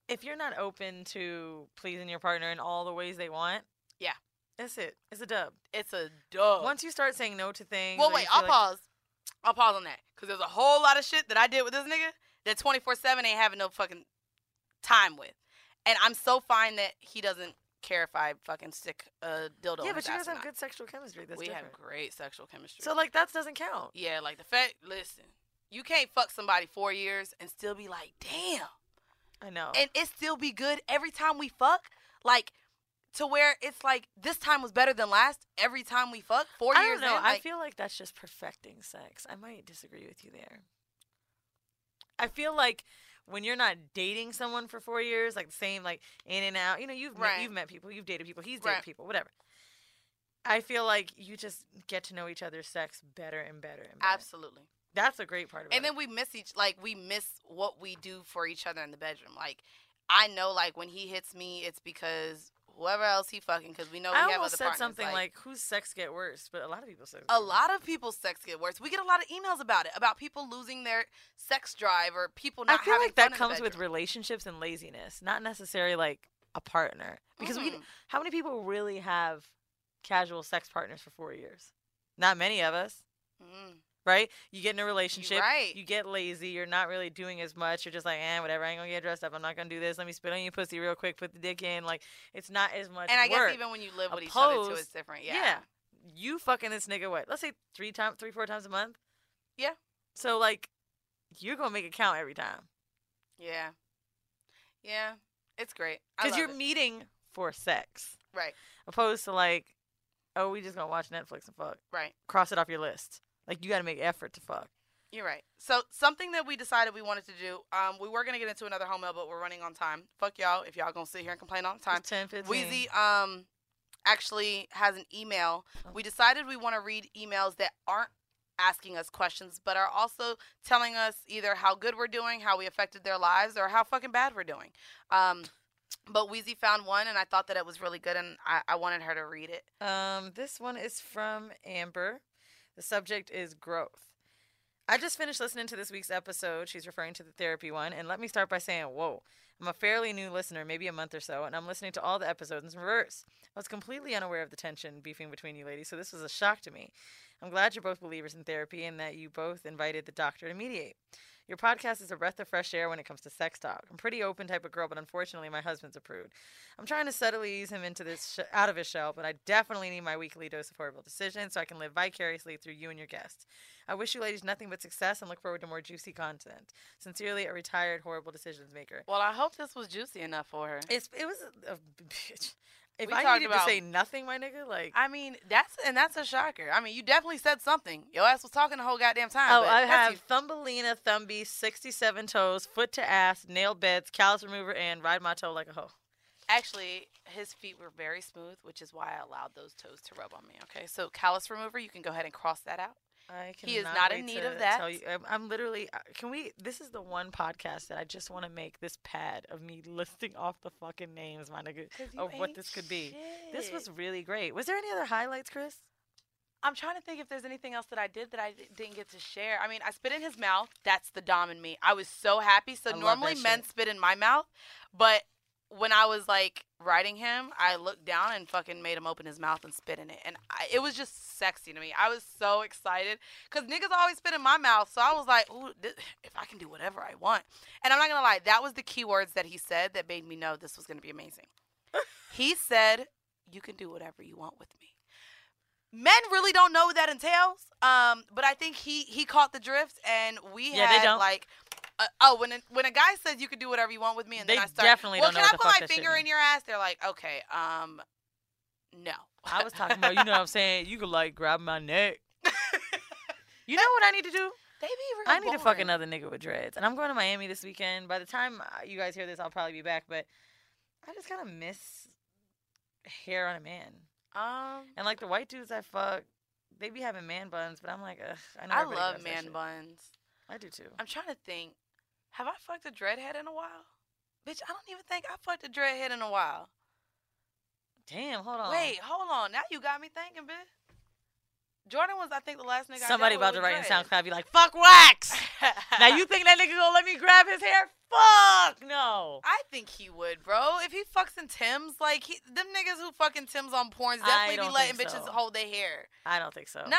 [SPEAKER 1] if you're not open to pleasing your partner in all the ways they want,
[SPEAKER 2] Yeah.
[SPEAKER 1] that's it. It's a dub.
[SPEAKER 2] it's a dub.
[SPEAKER 1] Once you start saying no to things,
[SPEAKER 2] Well, wait, I'll
[SPEAKER 1] like-
[SPEAKER 2] pause. I'll pause on that because there's a whole lot of shit that I did with this nigga that 24 seven ain't having no fucking time with, and I'm so fine that he doesn't care if I fucking stick a dildo.
[SPEAKER 1] Yeah, but you guys have
[SPEAKER 2] not.
[SPEAKER 1] good sexual chemistry. That's
[SPEAKER 2] we
[SPEAKER 1] different.
[SPEAKER 2] have great sexual chemistry.
[SPEAKER 1] So like that doesn't count.
[SPEAKER 2] yeah, like the fact. Listen, you can't fuck somebody four years and still be like, damn,
[SPEAKER 1] I know.
[SPEAKER 2] and it still be good every time we fuck. Like to where it's like this time was better than last every time we fuck. Four
[SPEAKER 1] I
[SPEAKER 2] years
[SPEAKER 1] don't know.
[SPEAKER 2] in,
[SPEAKER 1] I feel like that's just perfecting sex. I might disagree with you there. I feel like when you're not dating someone for four years, like the same, like in and out. You know, you've
[SPEAKER 2] Right.
[SPEAKER 1] met, you've met people, you've dated people, he's dated
[SPEAKER 2] Right.
[SPEAKER 1] people, whatever. I feel like you just get to know each other's sex better and better and better.
[SPEAKER 2] absolutely.
[SPEAKER 1] That's a great part of it.
[SPEAKER 2] and then we miss each like we miss what we do for each other in the bedroom like i know like when he hits me it's because whoever else he fucking because we know we
[SPEAKER 1] I
[SPEAKER 2] have
[SPEAKER 1] almost
[SPEAKER 2] other
[SPEAKER 1] said
[SPEAKER 2] partners,
[SPEAKER 1] something like, "Whose sex get worse?" But a lot of people sex.
[SPEAKER 2] a lot of people's sex get worse we get a lot of emails about it about people losing their sex drive or people not
[SPEAKER 1] I feel
[SPEAKER 2] having
[SPEAKER 1] like that comes with relationships and laziness, not necessarily like a partner. Because we,
[SPEAKER 2] Mhm.
[SPEAKER 1] how many people really have casual sex partners for four years? Not many of us,
[SPEAKER 2] Mm.
[SPEAKER 1] Right? You get in a relationship,
[SPEAKER 2] right.
[SPEAKER 1] you get lazy, you're not really doing as much. You're just like, eh, whatever. I ain't gonna get dressed up. I'm not gonna do this. Let me spit on your pussy real quick. Put the dick in. Like it's not as much.
[SPEAKER 2] and i
[SPEAKER 1] work.
[SPEAKER 2] guess even when you live with each other too
[SPEAKER 1] Opposed-
[SPEAKER 2] it's different yeah,
[SPEAKER 1] you fucking this nigga what? Let's say three times, three four times a month.
[SPEAKER 2] Yeah.
[SPEAKER 1] So like, you're gonna make it count every time.
[SPEAKER 2] yeah yeah it's great
[SPEAKER 1] because
[SPEAKER 2] because
[SPEAKER 1] you're meeting for sex,
[SPEAKER 2] right
[SPEAKER 1] opposed to like, oh, we just gonna watch Netflix and fuck.
[SPEAKER 2] right
[SPEAKER 1] Cross it off your list. Like you got to make effort to fuck.
[SPEAKER 2] You're right. So something that we decided we wanted to do, um, we were gonna get into another home mail, but we're running on time. Fuck y'all if y'all gonna sit here and complain all the time.
[SPEAKER 1] It's 10, 15.
[SPEAKER 2] Weezy um actually has an email.
[SPEAKER 1] Oh.
[SPEAKER 2] We decided we want to read emails that aren't asking us questions, but are also telling us either how good we're doing, how we affected their lives, or how fucking bad we're doing. Um, but Weezy found one, and I thought that it was really good, and I, I wanted her to read it.
[SPEAKER 1] Um, this one is from Amber. The subject is growth. I just finished listening to this week's episode. She's referring to the therapy one. And let me start by saying, whoa, I'm a fairly new listener, maybe a month or so, and I'm listening to all the episodes in reverse. I was completely unaware of the tension beefing between you ladies, so this was a shock to me. I'm glad you're both believers in therapy and that you both invited the doctor to mediate. Your podcast is a breath of fresh air when it comes to sex talk. I'm pretty open type of girl, but unfortunately, my husband's a prude. I'm trying to subtly ease him into this sh- out of his shell, but I definitely need my weekly dose of horrible decisions so I can live vicariously through you and your guests. I wish you ladies nothing but success and look forward to more juicy content. Sincerely, a retired horrible decisions maker.
[SPEAKER 2] Well, I hope this was juicy enough for her.
[SPEAKER 1] It's it was a, a bitch. If
[SPEAKER 2] We
[SPEAKER 1] I needed
[SPEAKER 2] about-
[SPEAKER 1] to say nothing, my nigga, like
[SPEAKER 2] I mean, that's and that's a shocker. I mean, you definitely said something. Your ass was talking the whole goddamn time.
[SPEAKER 1] Oh,
[SPEAKER 2] but
[SPEAKER 1] I have Thumbelina, Thumby, 67 toes, foot to ass, nail beds, callus remover, and ride my toe like a hoe.
[SPEAKER 2] Actually, his feet were very smooth, which is why I allowed those toes to rub on me. Okay, so callus remover, you can go ahead and cross that out.
[SPEAKER 1] I
[SPEAKER 2] He is not in need of that.
[SPEAKER 1] Tell you, I'm, I'm literally. uh, Can we? This is the one podcast that I just want to make this pad of me listing off the fucking names, my nigga, of what this could be. This was really great. Was there any other highlights, Chris?
[SPEAKER 2] I'm trying to think if there's anything else that I did that I didn't get to share. I mean, I spit in his mouth. That's the dom in me. I was so happy. So
[SPEAKER 1] I
[SPEAKER 2] normally men
[SPEAKER 1] shit.
[SPEAKER 2] spit in my mouth, but when I was like writing him, I looked down and fucking made him open his mouth and spit in it, and I, it was just sexy to me. I was so excited because niggas always spit in my mouth, so I was like, "Ooh, this, if I can do whatever I want," and I'm not gonna lie, that was the key words that he said that made me know this was gonna be amazing. he said, "You can do whatever you want with me." men really don't know what that entails. Um, but I think he he caught the drift, and we
[SPEAKER 1] Yeah, they
[SPEAKER 2] had
[SPEAKER 1] don't.
[SPEAKER 2] like. Uh, oh, when a, when a guy says you can do whatever you want with me, and
[SPEAKER 1] They
[SPEAKER 2] then I start,
[SPEAKER 1] definitely
[SPEAKER 2] well,
[SPEAKER 1] don't
[SPEAKER 2] can I put my finger in your ass? They're like, okay, um, no.
[SPEAKER 1] I was talking about, you know what I'm saying? You could like grab my neck. You know what I need to do?
[SPEAKER 2] They be real
[SPEAKER 1] I need to fuck another nigga with dreads. And I'm going to Miami this weekend. By the time uh, you guys hear this, I'll probably be back. But I just kind of miss hair on a man.
[SPEAKER 2] Um,
[SPEAKER 1] And like the white dudes I fuck, they be having man buns, but I'm like, ugh. I, know
[SPEAKER 2] I love man buns.
[SPEAKER 1] I do too.
[SPEAKER 2] I'm trying to think. Have I fucked a dreadhead in a while? Bitch, I don't even think I fucked a dreadhead in a while.
[SPEAKER 1] Damn, hold on.
[SPEAKER 2] Wait, hold on. Now you got me thinking, bitch. Jordan was, I think, the last nigga.
[SPEAKER 1] Somebody about to write in SoundCloud, be like, fuck wax. now you think that nigga gonna let me grab his hair? Fuck no.
[SPEAKER 2] I think he would, bro. If he fucks in Tim's, like he, them niggas who fucking Tim's on porns definitely be letting bitches
[SPEAKER 1] so.
[SPEAKER 2] hold their hair.
[SPEAKER 1] I don't think so.
[SPEAKER 2] No,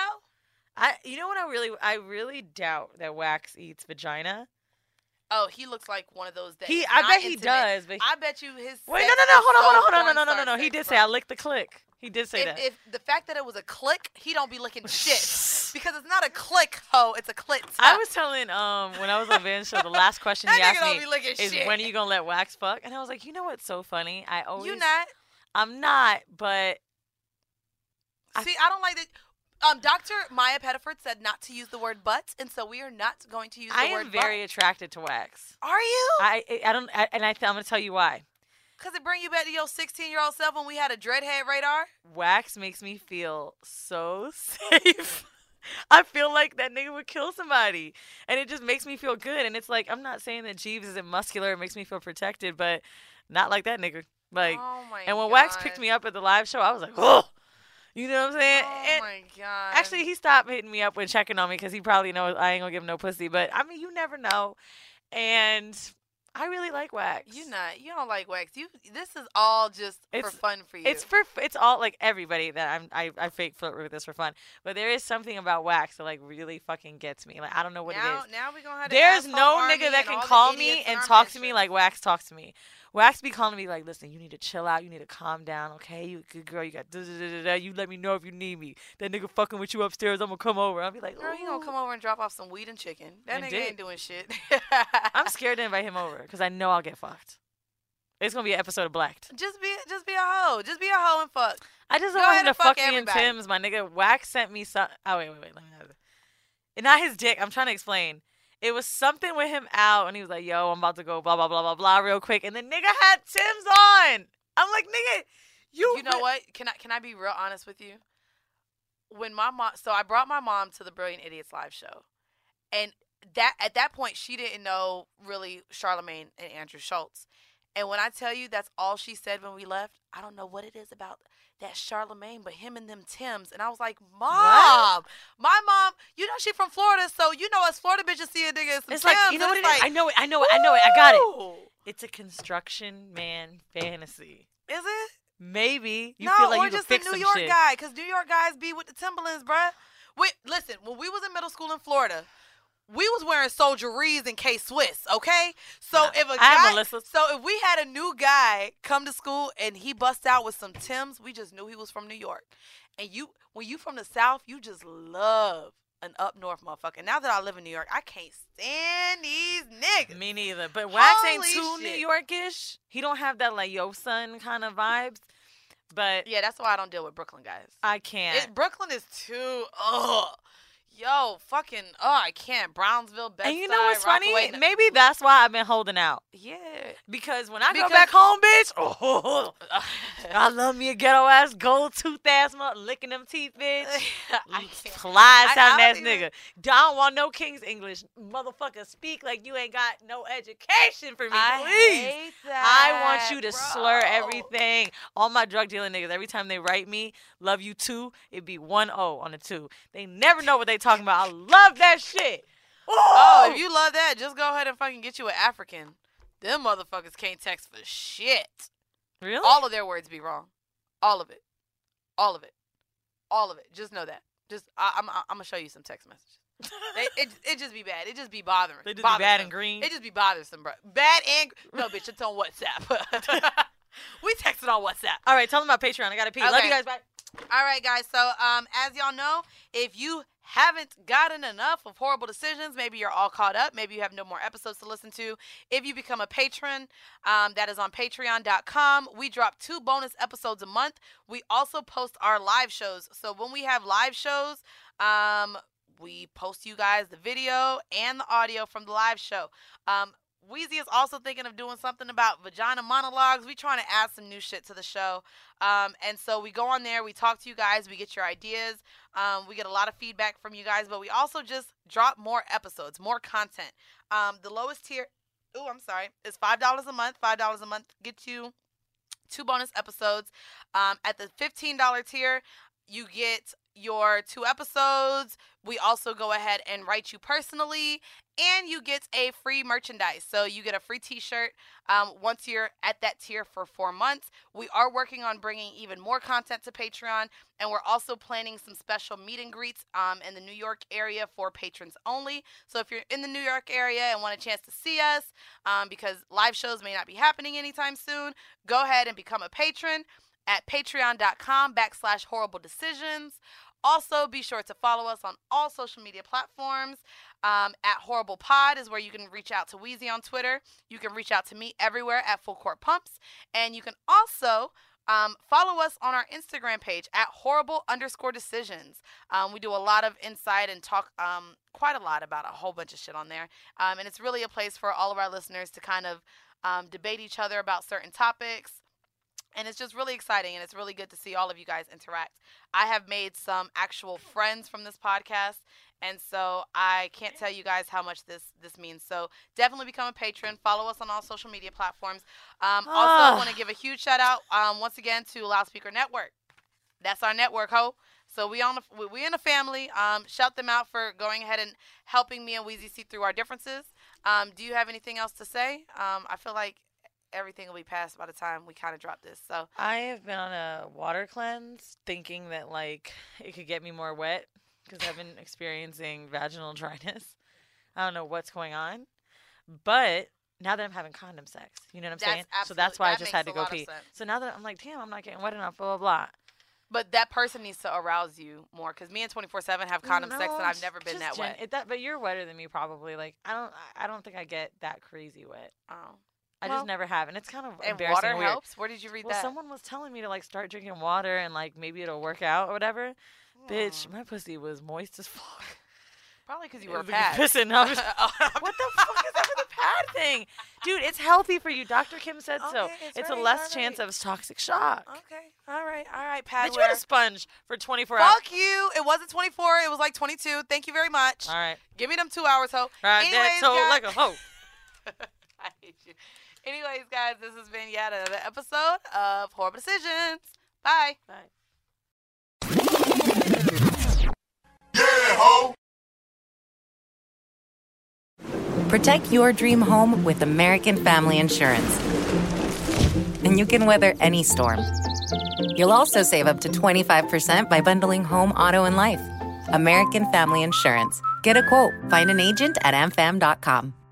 [SPEAKER 1] I. You know what? I really, I really doubt that wax eats vagina.
[SPEAKER 2] Oh, he looks like one of those. That
[SPEAKER 1] He, I bet he
[SPEAKER 2] intimate.
[SPEAKER 1] does. But
[SPEAKER 2] I bet you his.
[SPEAKER 1] wait, no, no, no, hold on,
[SPEAKER 2] so
[SPEAKER 1] hold on, hold on, no, no, no, no, no. He did say I licked the click. He did say
[SPEAKER 2] If,
[SPEAKER 1] that.
[SPEAKER 2] if the fact that it was a click, he don't be licking shit because it's not a click, ho. It's a clit.
[SPEAKER 1] I was telling um when I was on Van's show, the last question he asked me is
[SPEAKER 2] shit.
[SPEAKER 1] when are you gonna let wax fuck? And I was like, you know what's so funny? I always
[SPEAKER 2] You not.
[SPEAKER 1] I'm not, but I-
[SPEAKER 2] See, I don't like that. Um, Dr. Maya Pettiford said not to use the word butt, and so we are not going to use the word.
[SPEAKER 1] I
[SPEAKER 2] word
[SPEAKER 1] am very
[SPEAKER 2] butt.
[SPEAKER 1] attracted to wax.
[SPEAKER 2] Are you?
[SPEAKER 1] I I- don't I, and I th- I'm gonna tell you why.
[SPEAKER 2] Because it bring you back to your 16 year old self when we had a dreadhead radar?
[SPEAKER 1] Wax makes me feel so safe. I feel like that nigga would kill somebody, and it just makes me feel good. And it's like I'm not saying that Jeeves isn't muscular; it makes me feel protected, but not like that nigga. Like,
[SPEAKER 2] oh my
[SPEAKER 1] and when
[SPEAKER 2] God.
[SPEAKER 1] Wax picked me up at the live show, I was like, oh, you know what I'm saying?
[SPEAKER 2] Oh
[SPEAKER 1] and
[SPEAKER 2] my God.
[SPEAKER 1] actually, he stopped hitting me up when checking on me because he probably knows I ain't gonna give him no pussy. But I mean, you never know. And I really like Wax.
[SPEAKER 2] You not. You don't like wax. You. This is all just for
[SPEAKER 1] It's-
[SPEAKER 2] fun for you.
[SPEAKER 1] It's for it's all like everybody that I'm I, I fake flirt with this for fun, but there is something about wax that like really fucking gets me. Like I don't know what
[SPEAKER 2] now,
[SPEAKER 1] it is.
[SPEAKER 2] Now we gonna have the
[SPEAKER 1] There's no nigga that can call me and talk to me like wax talks to me. Wax be calling me like, listen, you need to chill out. You need to calm down, okay? You good girl. You got da da da da. You let me know if you need me. That nigga fucking with you upstairs. I'm gonna come over. I'll be like,
[SPEAKER 2] Girl, he gonna come over and drop off some weed and chicken. That
[SPEAKER 1] And
[SPEAKER 2] nigga
[SPEAKER 1] dick.
[SPEAKER 2] ain't doing shit.
[SPEAKER 1] I'm scared to invite him over because I know I'll get fucked. It's gonna be an episode of Blacked.
[SPEAKER 2] Just be, just be a hoe. Just be a hoe and fuck.
[SPEAKER 1] I just don't want him to
[SPEAKER 2] fuck
[SPEAKER 1] fuck me in
[SPEAKER 2] everybody.
[SPEAKER 1] Tim's. My nigga Wax sent me some. Oh wait, wait, wait. Let me have it. And not his dick. I'm trying to explain. It was something with him out, and he was like, "Yo, I'm about to go blah blah blah blah blah real quick." And the nigga had Tim's on. I'm like, nigga, you.
[SPEAKER 2] You know what? Can I can I be real honest with you? When my mom, so I brought my mom to the Brilliant Idiots live show, and that at that point she didn't know really Charlemagne and Andrew Schulz. And when I tell you that's all she said when we left, I don't know what it is about that Charlemagne, but him and them Tims. And I was like, Mom, my mom, you know she from Florida, so you know us Florida bitches see a nigga in some
[SPEAKER 1] It's like you know
[SPEAKER 2] and
[SPEAKER 1] what it is.
[SPEAKER 2] like,
[SPEAKER 1] I know it. I know it. I know it. I got it. It's a construction man fantasy.
[SPEAKER 2] Is it?
[SPEAKER 1] Maybe you
[SPEAKER 2] no,
[SPEAKER 1] feel like
[SPEAKER 2] or
[SPEAKER 1] you could
[SPEAKER 2] just a New York
[SPEAKER 1] shit.
[SPEAKER 2] guy, because New York guys be with the Timberlands, bruh. Wait, listen, when we was in middle school in Florida, we was wearing soldieries and K Swiss, okay? So if a guy, so if we had a new guy come to school and he bust out with some Tims, we just knew he was from New York. And you, when you from the South, you just love an up north motherfucker. Now that I live in New York, I can't stand these niggas.
[SPEAKER 1] Me neither. But Wax ain't too
[SPEAKER 2] shit.
[SPEAKER 1] New Yorkish. He don't have that like yo son kind of vibes. But
[SPEAKER 2] Yeah, that's why I don't deal with Brooklyn guys.
[SPEAKER 1] I can't.
[SPEAKER 2] It, Brooklyn is too. Ugh. Yo, fucking. Oh, I can't. Brownsville, Bed
[SPEAKER 1] and you know what's funny?
[SPEAKER 2] Rockaway,
[SPEAKER 1] Maybe that's why I've been holding out.
[SPEAKER 2] Yeah.
[SPEAKER 1] Because when I
[SPEAKER 2] Because-
[SPEAKER 1] go back home, bitch, oh, I love me a ghetto ass, gold tooth ass, mother, licking them teeth, bitch.
[SPEAKER 2] I mm, can't.
[SPEAKER 1] Fly sound ass nigga. Don't want no King's English. Motherfucker, speak like you ain't got no education for me,
[SPEAKER 2] I
[SPEAKER 1] please. I want you to slur everything. All my drug dealing niggas, every time they write me, love you too, it'd be one O on the two. They never know what they talking about. I love that shit.
[SPEAKER 2] Oh, if you love that, just go ahead and fucking get you an African. Them motherfuckers can't text for shit.
[SPEAKER 1] really?
[SPEAKER 2] All of their words be wrong. All of it. All of it. All of it. Just know that. Just I, I'm I'm gonna show you some text messages. They, it it just be bad. It just be bothering.
[SPEAKER 1] they just be bad and green.
[SPEAKER 2] It just be bothersome, bro. Bad and no, bitch. It's on WhatsApp. we texted on WhatsApp.
[SPEAKER 1] All right, tell them about Patreon. I gotta pee. Love you guys. Bye.
[SPEAKER 2] All right, guys. So, um, as y'all know, if you haven't gotten enough of horrible decisions, maybe you're all caught up. Maybe you have no more episodes to listen to. If you become a patron, um, that is on Patreon.com. We drop two bonus episodes a month. We also post our live shows. So when we have live shows, um, we post you guys the video and the audio from the live show. Um, Weezy is also thinking of doing something about vagina monologues. We trying to add some new shit to the show. Um, and so we go on there, we talk to you guys, we get your ideas. Um, we get a lot of feedback from you guys, but we also just drop more episodes, more content. Um, the lowest tier, oh, I'm sorry, is $5 a month. $5 a month gets you two bonus episodes. Um, at the $15 tier, you get your two episodes. We also go ahead and write you personally, and you get a free merchandise. So you get a free T-shirt um, once you're at that tier for four months. We are working on bringing even more content to Patreon, and we're also planning some special meet and greets um, in the New York area for patrons only. So if you're in the New York area and want a chance to see us, um, because live shows may not be happening anytime soon, go ahead and become a patron at patreon.com backslash horrible decisions. Also, be sure to follow us on all social media platforms. Um, at Horrible Pod is where you can reach out to Weezy on Twitter. You can reach out to me everywhere at Full Court Pumps. And you can also um, follow us on our Instagram page at horrible underscore decisions. Um, we do a lot of insight and talk um, quite a lot about a whole bunch of shit on there. Um, and it's really a place for all of our listeners to kind of um, debate each other about certain topics. And it's just really exciting and it's really good to see all of you guys interact. I have made some actual friends from this podcast. And so I can't tell you guys how much this this means. So definitely become a patron. Follow us on all social media platforms. Um, also,
[SPEAKER 1] Ah.
[SPEAKER 2] want to give a huge shout out um, once again to Loudspeaker Network. That's our network, ho. So we on the, we- we in a family. Um, shout them out for going ahead and helping me and Weezy see through our differences. Um, do you have anything else to say? Um, I feel like everything will be passed by the time we kind of drop this. So
[SPEAKER 1] I have been on a water cleanse thinking that like it could get me more wet because I've been experiencing vaginal dryness. I don't know what's going on, but now that I'm having condom sex, you know what I'm
[SPEAKER 2] That's
[SPEAKER 1] saying? So that's why I just had to go pee. So now that I'm like, damn, I'm not getting wet enough, blah blah blah.
[SPEAKER 2] But that person needs to arouse you more because me and 24 7 have condom sex and I've never been that
[SPEAKER 1] gen-
[SPEAKER 2] wet.
[SPEAKER 1] It, that, but you're wetter than me probably. Like I don't, I- I don't think I get that crazy wet.
[SPEAKER 2] Oh.
[SPEAKER 1] I
[SPEAKER 2] Well,
[SPEAKER 1] just never have, and it's kind of
[SPEAKER 2] And
[SPEAKER 1] embarrassing.
[SPEAKER 2] water
[SPEAKER 1] and
[SPEAKER 2] helps? Where did you read
[SPEAKER 1] Well,
[SPEAKER 2] that?
[SPEAKER 1] someone was telling me to like start drinking water and like maybe it'll work out or whatever. Bitch,
[SPEAKER 2] Hmm.
[SPEAKER 1] my pussy was moist as fuck.
[SPEAKER 2] Probably because you were
[SPEAKER 1] pissing. I was-
[SPEAKER 2] Oh,
[SPEAKER 1] what the fuck is up with the pad thing, dude? It's healthy for you. Dr. Kim said so.
[SPEAKER 2] Okay, it's
[SPEAKER 1] It's a less chance of toxic shock.
[SPEAKER 2] Okay. All right. All right.
[SPEAKER 1] Bitch,
[SPEAKER 2] Pad
[SPEAKER 1] you had a sponge for 24 hours.
[SPEAKER 2] Fuck you. It wasn't 24. It was like 22. Thank you very much.
[SPEAKER 1] All right,
[SPEAKER 2] Give me them two hours, ho.
[SPEAKER 1] right
[SPEAKER 2] Anyways,
[SPEAKER 1] there, so like a hoe.
[SPEAKER 2] I hate you. Anyways, guys, this has been yet another episode of Horrible Decisions. Bye.
[SPEAKER 1] Bye. Yeah, ho!
[SPEAKER 5] Protect your dream home with American Family Insurance. And you can weather any storm. You'll also save up to 25% by bundling home, auto, and life. American Family Insurance. Get a quote. Find an agent at amfam.com.